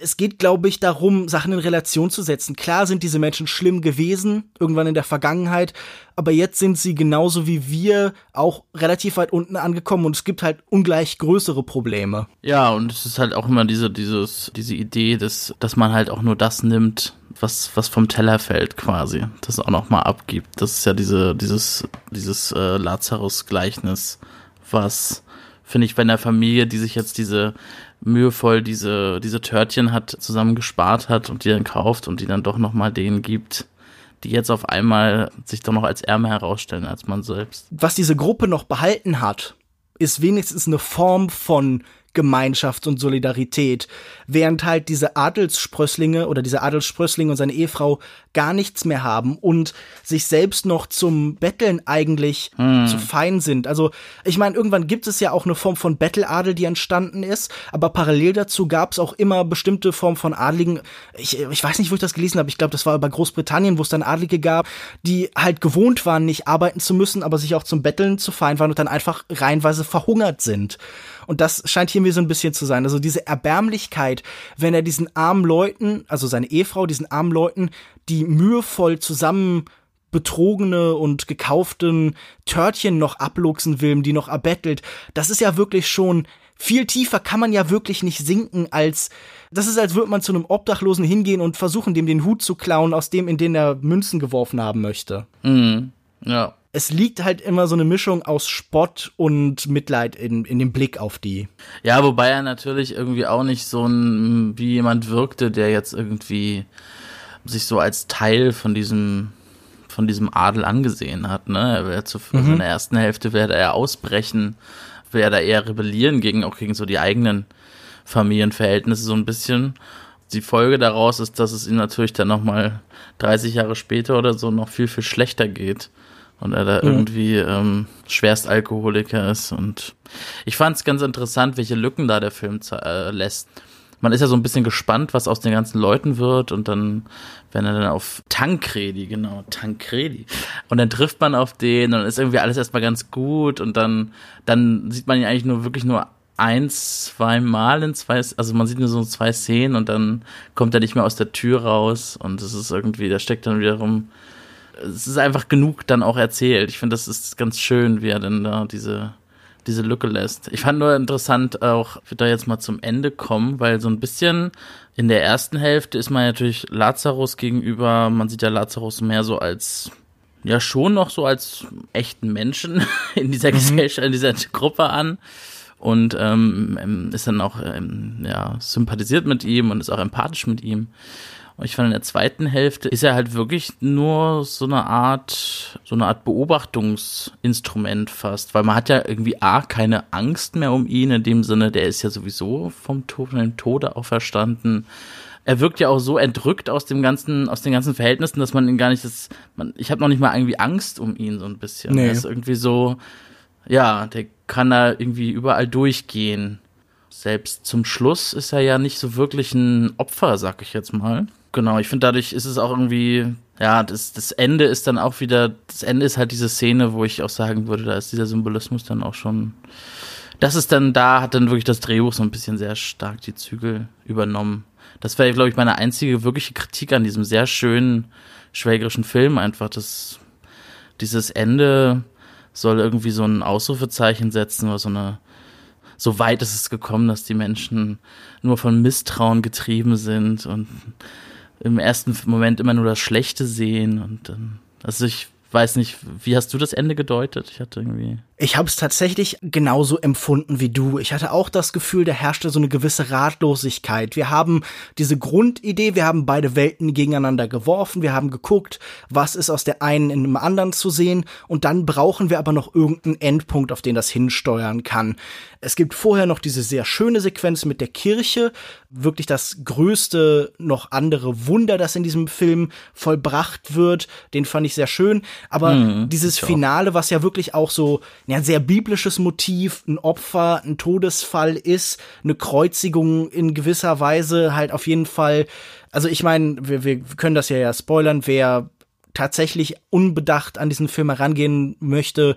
es geht, glaube ich, darum, Sachen in Relation zu setzen. Klar sind diese Menschen schlimm gewesen, irgendwann in der Vergangenheit, aber jetzt sind sie genauso wie wir auch relativ weit unten angekommen und es gibt halt ungleich größere Probleme. Ja, und es ist halt auch immer diese, dieses, diese Idee, dass, dass man halt auch nur das nimmt, was, was vom Teller fällt quasi, das auch nochmal abgibt. Das ist ja diese, dieses, dieses äh, Lazarus-Gleichnis, was, finde ich, bei einer Familie, die sich jetzt diese mühevoll diese, diese Törtchen hat, zusammen gespart hat und die dann kauft und die dann doch nochmal denen gibt, die jetzt auf einmal sich doch noch als ärmer herausstellen als man selbst. Was diese Gruppe noch behalten hat, ist wenigstens eine Form von Gemeinschaft und Solidarität, während halt diese Adelssprösslinge oder diese Adelssprössling und seine Ehefrau gar nichts mehr haben und sich selbst noch zum Betteln eigentlich hm. zu fein sind. Also ich meine, irgendwann gibt es ja auch eine Form von Betteladel, die entstanden ist, aber parallel dazu gab es auch immer bestimmte Formen von Adligen. Ich, ich weiß nicht, wo ich das gelesen habe. Ich glaube, das war bei Großbritannien, wo es dann Adlige gab, die halt gewohnt waren, nicht arbeiten zu müssen, aber sich auch zum Betteln zu fein waren und dann einfach reihenweise verhungert sind. Und das scheint hier mir so ein bisschen zu sein. Also diese Erbärmlichkeit, wenn er diesen armen Leuten, also seine Ehefrau, diesen armen Leuten, die mühevoll zusammen betrogene und gekauften Törtchen noch abluchsen will, die noch erbettelt, das ist ja wirklich schon viel tiefer kann man ja wirklich nicht sinken als das ist als würde man zu einem Obdachlosen hingehen und versuchen dem den Hut zu klauen aus dem in den er Münzen geworfen haben möchte. Mhm. Ja es liegt halt immer so eine Mischung aus Spott und Mitleid in, in dem Blick auf die. Ja, wobei er natürlich irgendwie auch nicht so ein, wie jemand wirkte, der jetzt irgendwie sich so als Teil von diesem, von diesem Adel angesehen hat, ne? Er wäre zu, mhm. in der ersten Hälfte werde er ausbrechen, werde er eher rebellieren gegen, auch gegen so die eigenen Familienverhältnisse so ein bisschen. Die Folge daraus ist, dass es ihm natürlich dann nochmal 30 Jahre später oder so noch viel, viel schlechter geht und er da mhm. irgendwie ähm, Schwerstalkoholiker ist. Und ich fand es ganz interessant, welche Lücken da der Film äh, lässt. man ist ja so ein bisschen gespannt, was aus den ganzen Leuten wird und dann, wenn er dann auf Tankredi, genau, Tankredi. Und dann trifft man auf den und dann ist irgendwie alles erstmal ganz gut und dann, dann sieht man ihn eigentlich nur wirklich nur ein, zwei Mal in zwei, also man sieht nur so zwei Szenen und dann kommt er nicht mehr aus der Tür raus und es ist irgendwie, da steckt dann wiederum, es ist einfach genug dann auch erzählt. Ich finde, das ist ganz schön, wie er dann da diese, diese Lücke lässt. Ich fand nur interessant auch, ich würde da jetzt mal zum Ende kommen, weil so ein bisschen in der ersten Hälfte ist man natürlich Lazarus gegenüber, man sieht ja Lazarus mehr so als ja schon noch so als echten Menschen in dieser mhm. Gesellschaft, in dieser Gruppe an und ähm, ist dann auch ähm, ja sympathisiert mit ihm und ist auch empathisch mit ihm. Und ich fand in der zweiten Hälfte ist er halt wirklich nur so eine Art, so eine Art Beobachtungsinstrument fast, weil man hat ja irgendwie A, keine Angst mehr um ihn, in dem Sinne, der ist ja sowieso vom Tod, von dem Tode auferstanden. Er wirkt ja auch so entrückt aus dem ganzen, aus den ganzen Verhältnissen, dass man ihn gar nicht, das, man, ich habe noch nicht mal irgendwie Angst um ihn so ein bisschen. Nee. Er ist irgendwie so, ja, der kann da irgendwie überall durchgehen. Selbst zum Schluss ist er ja nicht so wirklich ein Opfer, sag ich jetzt mal. Genau, ich finde, dadurch ist es auch irgendwie, ja, das, das Ende ist dann auch wieder, das Ende ist halt diese Szene, wo ich auch sagen würde, da ist dieser Symbolismus dann auch schon, das ist dann, da hat dann wirklich das Drehbuch so ein bisschen sehr stark die Zügel übernommen. Das wäre, glaube ich, meine einzige wirkliche Kritik an diesem sehr schönen schwägerischen Film einfach, dass dieses Ende soll irgendwie so ein Ausrufezeichen setzen oder so eine, so weit ist es gekommen, dass die Menschen nur von Misstrauen getrieben sind und im ersten Moment immer nur das Schlechte sehen und dann, also ich weiß nicht, wie hast du das Ende gedeutet? Ich hatte irgendwie. Ich habe es tatsächlich genauso empfunden wie du. Ich hatte auch das Gefühl, da herrschte so eine gewisse Ratlosigkeit. Wir haben diese Grundidee, wir haben beide Welten gegeneinander geworfen, wir haben geguckt, was ist aus der einen in dem anderen zu sehen und dann brauchen wir aber noch irgendeinen Endpunkt, auf den das hinsteuern kann. Es gibt vorher noch diese sehr schöne Sequenz mit der Kirche, wirklich das größte noch andere Wunder, das in diesem Film vollbracht wird. Den fand ich sehr schön. Aber mhm, dieses Finale, was ja wirklich auch so ja, ein sehr biblisches Motiv, ein Opfer, ein Todesfall ist, eine Kreuzigung in gewisser Weise halt auf jeden Fall. Also ich meine, wir, wir können das ja ja spoilern, wer tatsächlich unbedacht an diesen Film herangehen möchte,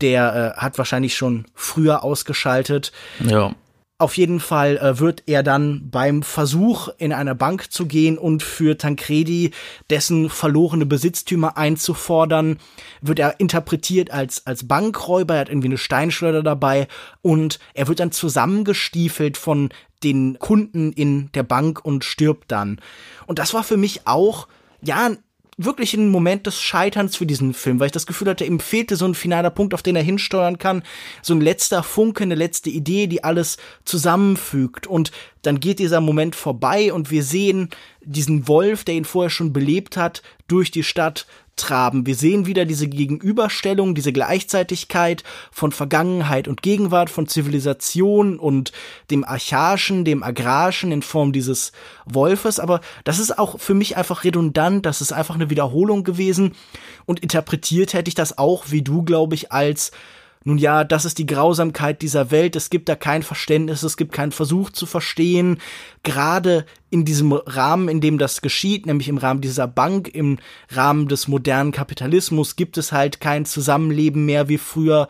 der äh, hat wahrscheinlich schon früher ausgeschaltet. Ja. Auf jeden Fall äh, wird er dann beim Versuch, in eine Bank zu gehen und für Tancredi dessen verlorene Besitztümer einzufordern, wird er interpretiert als, als Bankräuber, er hat irgendwie eine Steinschleuder dabei und er wird dann zusammengestiefelt von den Kunden in der Bank und stirbt dann. Und das war für mich auch, ja, wirklich ein Moment des Scheiterns für diesen Film, weil ich das Gefühl hatte, ihm fehlte so ein finaler Punkt, auf den er hinsteuern kann, so ein letzter Funke, eine letzte Idee, die alles zusammenfügt. Und dann geht dieser Moment vorbei und wir sehen diesen Wolf, der ihn vorher schon belebt hat, durch die Stadt traben. Wir sehen wieder diese Gegenüberstellung, diese Gleichzeitigkeit von Vergangenheit und Gegenwart, von Zivilisation und dem Archaischen, dem Agrarischen in Form dieses Wolfes. Aber das ist auch für mich einfach redundant, das ist einfach eine Wiederholung gewesen. Und interpretiert hätte ich das auch, wie du, glaube ich, als nun ja, das ist die Grausamkeit dieser Welt, es gibt da kein Verständnis, es gibt keinen Versuch zu verstehen. Gerade in diesem Rahmen, in dem das geschieht, nämlich im Rahmen dieser Bank, im Rahmen des modernen Kapitalismus, gibt es halt kein Zusammenleben mehr wie früher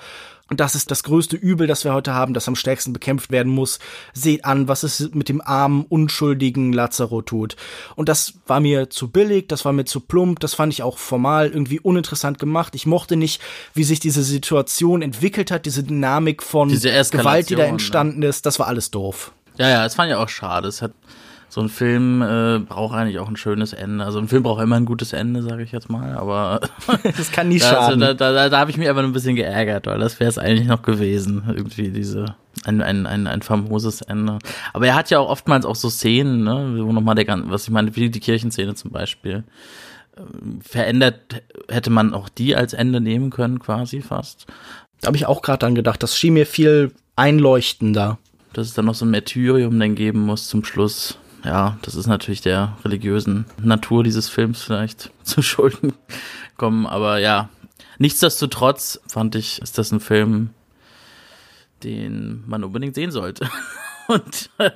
und das ist das größte Übel, das wir heute haben, das am stärksten bekämpft werden muss. Seht an, was es mit dem armen, unschuldigen Lazaro tut. Und das war mir zu billig, das war mir zu plump, das fand ich auch formal irgendwie uninteressant gemacht. Ich mochte nicht, wie sich diese Situation entwickelt hat, diese Dynamik von diese Gewalt, die da entstanden ist. Das war alles doof. Ja, ja, das fand ich auch schade. Es hat so ein Film äh, braucht eigentlich auch ein schönes Ende. Also ein Film braucht immer ein gutes Ende, sage ich jetzt mal. Aber das kann nie schaden. Also, da, da, da habe ich mich einfach ein bisschen geärgert, weil das wäre es eigentlich noch gewesen. Irgendwie diese ein, ein, ein, ein famoses Ende. Aber er hat ja auch oftmals auch so Szenen, ne, wo nochmal der ganze, was ich meine, wie die Kirchenszene zum Beispiel ähm, verändert hätte man auch die als Ende nehmen können, quasi fast. Da habe ich auch gerade dran gedacht. Das schien mir viel einleuchtender. Dass es dann noch so ein Märtyrium dann geben muss zum Schluss ja, das ist natürlich der religiösen Natur dieses Films vielleicht zu Schulden kommen, aber ja, nichtsdestotrotz fand ich, ist das ein Film, den man unbedingt sehen sollte. Und äh,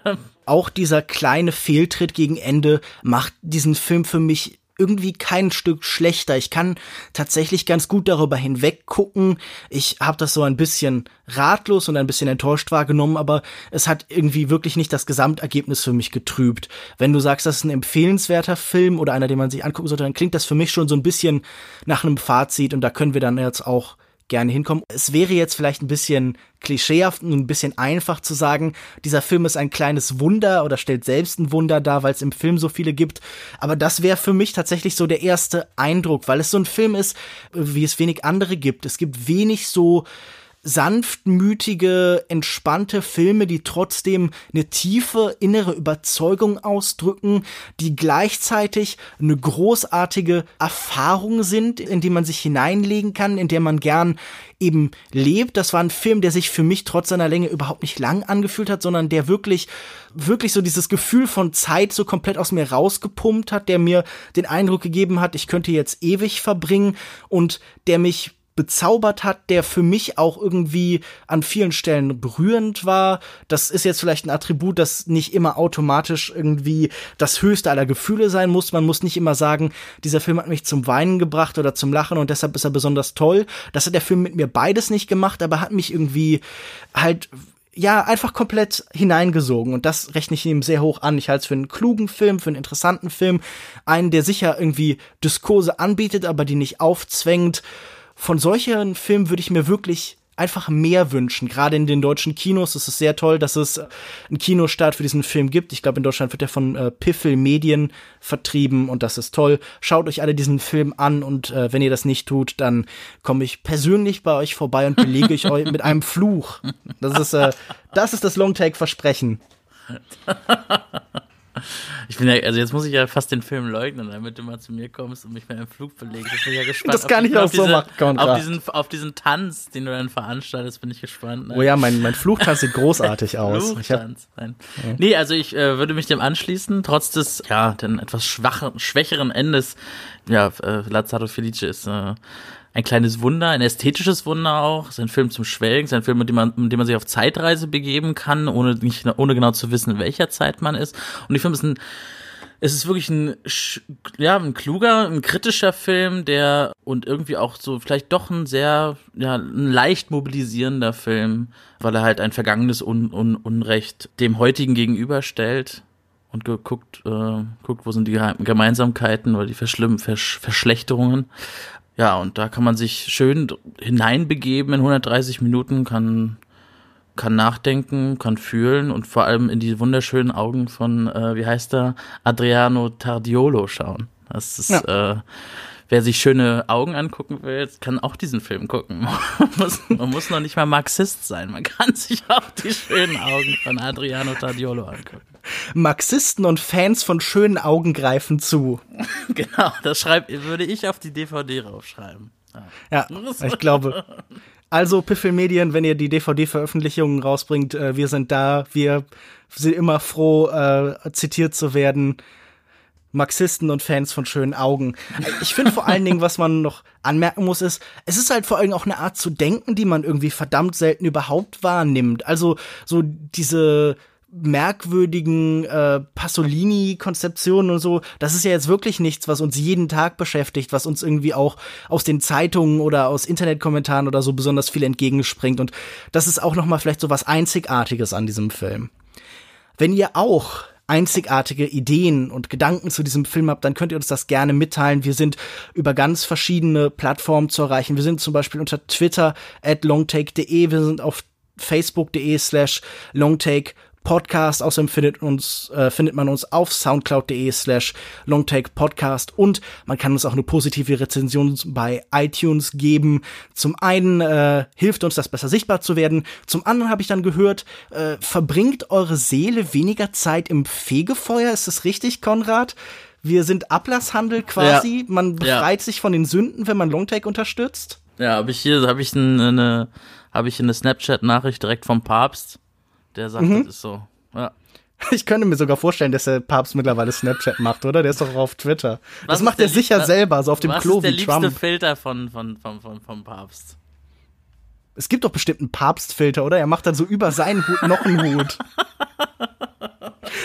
auch dieser kleine Fehltritt gegen Ende macht diesen Film für mich irgendwie kein Stück schlechter. Ich kann tatsächlich ganz gut darüber hinweg gucken. Ich habe das so ein bisschen ratlos und ein bisschen enttäuscht wahrgenommen, aber es hat irgendwie wirklich nicht das Gesamtergebnis für mich getrübt. Wenn du sagst, das ist ein empfehlenswerter Film oder einer, den man sich angucken sollte, dann klingt das für mich schon so ein bisschen nach einem Fazit und da können wir dann jetzt auch gerne hinkommen. Es wäre jetzt vielleicht ein bisschen klischeehaft und ein bisschen einfach zu sagen, dieser Film ist ein kleines Wunder oder stellt selbst ein Wunder dar, weil es im Film so viele gibt. Aber das wäre für mich tatsächlich so der erste Eindruck, weil es so ein Film ist, wie es wenig andere gibt. Es gibt wenig so sanftmütige, entspannte Filme, die trotzdem eine tiefe innere Überzeugung ausdrücken, die gleichzeitig eine großartige Erfahrung sind, in die man sich hineinlegen kann, in der man gern eben lebt. Das war ein Film, der sich für mich trotz seiner Länge überhaupt nicht lang angefühlt hat, sondern der wirklich, wirklich so dieses Gefühl von Zeit so komplett aus mir rausgepumpt hat, der mir den Eindruck gegeben hat, ich könnte jetzt ewig verbringen und der mich bezaubert hat, der für mich auch irgendwie an vielen Stellen berührend war. Das ist jetzt vielleicht ein Attribut, das nicht immer automatisch irgendwie das höchste aller Gefühle sein muss. Man muss nicht immer sagen, dieser Film hat mich zum Weinen gebracht oder zum Lachen und deshalb ist er besonders toll. Das hat der Film mit mir beides nicht gemacht, aber hat mich irgendwie halt ja, einfach komplett hineingesogen. Und das rechne ich ihm sehr hoch an. Ich halte es für einen klugen Film, für einen interessanten Film. Einen, der sicher irgendwie Diskurse anbietet, aber die nicht aufzwängt von solchen Filmen würde ich mir wirklich einfach mehr wünschen. Gerade in den deutschen Kinos ist es sehr toll, dass es einen Kinostart für diesen Film gibt. Ich glaube, in Deutschland wird er von äh, Piffel Medien vertrieben und das ist toll. Schaut euch alle diesen Film an und äh, wenn ihr das nicht tut, dann komme ich persönlich bei euch vorbei und belege ich euch mit einem Fluch. Das ist, äh, das ist das Longtake-Versprechen. Ich bin ja, also jetzt muss ich ja fast den Film leugnen, damit du mal zu mir kommst und mich mit einem Flug belegst. Ich bin ja gespannt. Das kann ich auch so machen, Konrad. Auf diesen, auf diesen Tanz, den du dann veranstaltest, bin ich gespannt. Ne? Oh ja, mein, mein Fluchtanz sieht großartig aus. Fluchtanz. Hab, Nein. Ja. Nee, also ich äh, würde mich dem anschließen, trotz des, ja, den etwas schwachen, schwächeren Endes. Ja, äh, Lazaro Felice ist äh, ein kleines Wunder, ein ästhetisches Wunder auch. Sein Film zum Schwelgen, sein Film, mit dem man, mit dem man sich auf Zeitreise begeben kann, ohne, nicht, ohne genau zu wissen, in welcher Zeit man ist. Und ich finde, es ist ein, es ist wirklich ein, ja, ein kluger, ein kritischer Film, der und irgendwie auch so vielleicht doch ein sehr, ja, ein leicht mobilisierender Film, weil er halt ein vergangenes Un Un Unrecht dem heutigen gegenüberstellt und geguckt, äh, guckt, wo sind die Gemeinsamkeiten oder die Verschlimm Versch Verschlechterungen. Ja, und da kann man sich schön hineinbegeben in 130 Minuten, kann, kann nachdenken, kann fühlen und vor allem in die wunderschönen Augen von, äh, wie heißt er, Adriano Tardiolo schauen. Das ist, ja. äh, wer sich schöne Augen angucken will, kann auch diesen Film gucken. Man muss, man muss noch nicht mal Marxist sein. Man kann sich auch die schönen Augen von Adriano Tardiolo angucken. Marxisten und Fans von schönen Augen greifen zu. genau, das schreib, würde ich auf die DVD raufschreiben. Ja, ja ich glaube. Also, Piffel Medien, wenn ihr die DVD-Veröffentlichungen rausbringt, äh, wir sind da. Wir sind immer froh, äh, zitiert zu werden. Marxisten und Fans von schönen Augen. Ich finde vor allen Dingen, was man noch anmerken muss, ist, es ist halt vor allem auch eine Art zu denken, die man irgendwie verdammt selten überhaupt wahrnimmt. Also so diese merkwürdigen äh, Pasolini-Konzeptionen und so, das ist ja jetzt wirklich nichts, was uns jeden Tag beschäftigt, was uns irgendwie auch aus den Zeitungen oder aus Internetkommentaren oder so besonders viel entgegenspringt. Und das ist auch noch mal vielleicht so was Einzigartiges an diesem Film. Wenn ihr auch einzigartige Ideen und Gedanken zu diesem Film habt, dann könnt ihr uns das gerne mitteilen. Wir sind über ganz verschiedene Plattformen zu erreichen. Wir sind zum Beispiel unter Twitter at longtake.de, wir sind auf facebook.de slash longtake Podcast. Außerdem findet uns, äh, findet man uns auf soundcloud.de slash longtakepodcast und man kann uns auch eine positive Rezension bei iTunes geben. Zum einen äh, hilft uns das besser sichtbar zu werden. Zum anderen habe ich dann gehört, äh, verbringt eure Seele weniger Zeit im Fegefeuer. Ist das richtig, Konrad? Wir sind Ablasshandel quasi. Ja. Man befreit ja. sich von den Sünden, wenn man Longtake unterstützt. Ja, habe ich hier, habe ich eine, habe ich eine Snapchat-Nachricht direkt vom Papst der sagt, mhm. das ist so. Ja. Ich könnte mir sogar vorstellen, dass der Papst mittlerweile Snapchat macht, oder? Der ist doch auch auf Twitter. Was das macht er sicher was, selber, so auf dem Klo wie Trump. Was ist der liebste Filter von, von, von, von, vom Papst? Es gibt doch bestimmt einen Papstfilter, oder? Er macht dann so über seinen Hut noch einen Hut.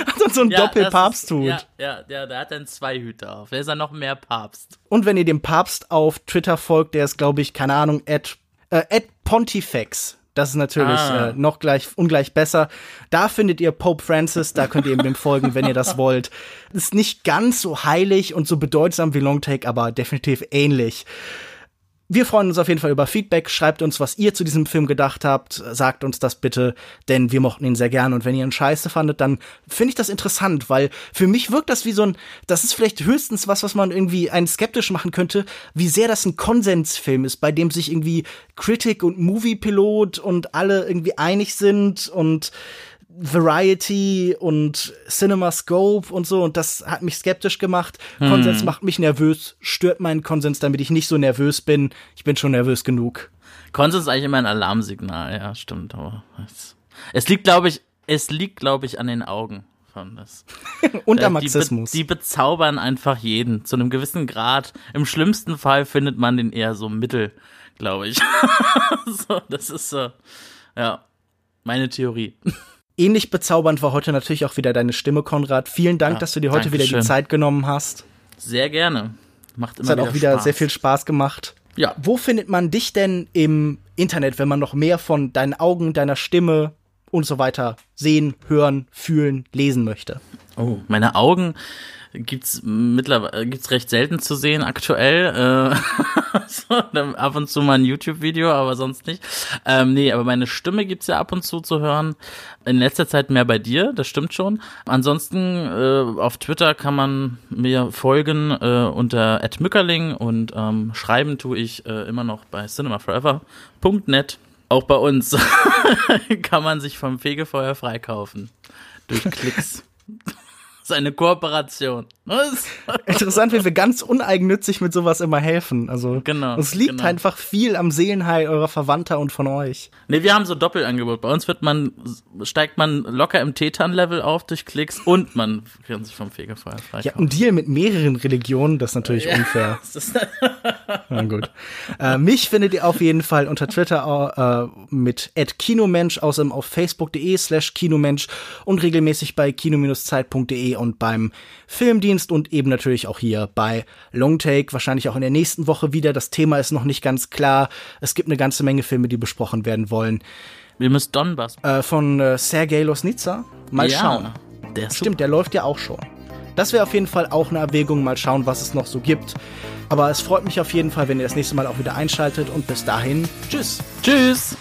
Hat uns so ein Ja, Doppelpapsthut. Ja, ja, ja, der hat dann zwei Hüte auf. Der ist ja noch mehr Papst. Und wenn ihr dem Papst auf Twitter folgt, der ist, glaube ich, keine Ahnung, at, äh, at Pontifex. Das ist natürlich Ah. äh, noch gleich ungleich besser. Da findet ihr Pope Francis, da könnt ihr ihm dem folgen, wenn ihr das wollt. Ist nicht ganz so heilig und so bedeutsam wie Longtake, aber definitiv ähnlich. Wir freuen uns auf jeden Fall über Feedback. Schreibt uns, was ihr zu diesem Film gedacht habt. Sagt uns das bitte, denn wir mochten ihn sehr gern. Und wenn ihr ihn scheiße fandet, dann finde ich das interessant, weil für mich wirkt das wie so ein, das ist vielleicht höchstens was, was man irgendwie einen skeptisch machen könnte, wie sehr das ein Konsensfilm ist, bei dem sich irgendwie Critic und Moviepilot und alle irgendwie einig sind und Variety und CinemaScope und so und das hat mich skeptisch gemacht. Konsens macht mich nervös, stört meinen Konsens, damit ich nicht so nervös bin. Ich bin schon nervös genug. Konsens ist eigentlich immer ein Alarmsignal, ja, stimmt. Aber es, es liegt, glaube ich, es liegt, glaube ich, an den Augen von das. Und Äh, Marxismus. Die, be die bezaubern einfach jeden zu einem gewissen Grad. Im schlimmsten Fall findet man den eher so mittel, glaube ich. so, das ist so, ja, meine Theorie. Ähnlich bezaubernd war heute natürlich auch wieder deine Stimme, Konrad. Vielen Dank, Ja, dass du dir heute wieder die Dankeschön. Zeit genommen hast. Sehr gerne. Macht immer Es hat auch wieder Spaß. sehr viel Spaß gemacht. Ja. Wo findet man dich denn im Internet, wenn man noch mehr von deinen Augen, deiner Stimme und so weiter sehen, hören, fühlen, lesen möchte? Oh, meine Augen gibt's mittlerweile gibt's recht selten zu sehen aktuell. Äh, so, ab und zu mal ein YouTube-Video, aber sonst nicht. Ähm, nee, aber meine Stimme gibt's ja ab und zu zu hören. In letzter Zeit mehr bei dir, das stimmt schon. Ansonsten äh, auf Twitter kann man mir folgen äh, unter @mückerling und ähm, schreiben tue ich äh, immer noch bei cinemaforever.net. Auch bei uns kann man sich vom Fegefeuer freikaufen durch Klicks. Das ist eine Kooperation. Was? Interessant, wie wir ganz uneigennützig mit sowas immer helfen. Also Genau, es liegt genau. einfach viel am Seelenheil eurer Verwandter und von euch. Nee, wir haben so Doppelangebot. Bei uns wird man, steigt man locker im Tetan-Level auf durch Klicks und man kann sich vom Fegefeuer Ja, freikaufen. ein Deal mit mehreren Religionen, das ist natürlich unfair. Das ist, Na gut. Äh, mich findet ihr auf jeden Fall unter Twitter äh, mit @kinomensch, außerdem auf facebook.de slash kinomensch und regelmäßig bei kino-zeit.de und beim Filmdienst und eben natürlich auch hier bei Longtake, wahrscheinlich auch in der nächsten Woche wieder. Das Thema ist noch nicht ganz klar. Es gibt eine ganze Menge Filme, die besprochen werden wollen. wir müssen Donbass. Äh, von äh, Sergei Losnitsa. Mal ja, schauen. Der Stimmt, der läuft ja auch schon. Das wäre auf jeden Fall auch eine Erwägung, mal schauen, was es noch so gibt. Aber es freut mich auf jeden Fall, wenn ihr das nächste Mal auch wieder einschaltet und bis dahin, tschüss. Super. Tschüss.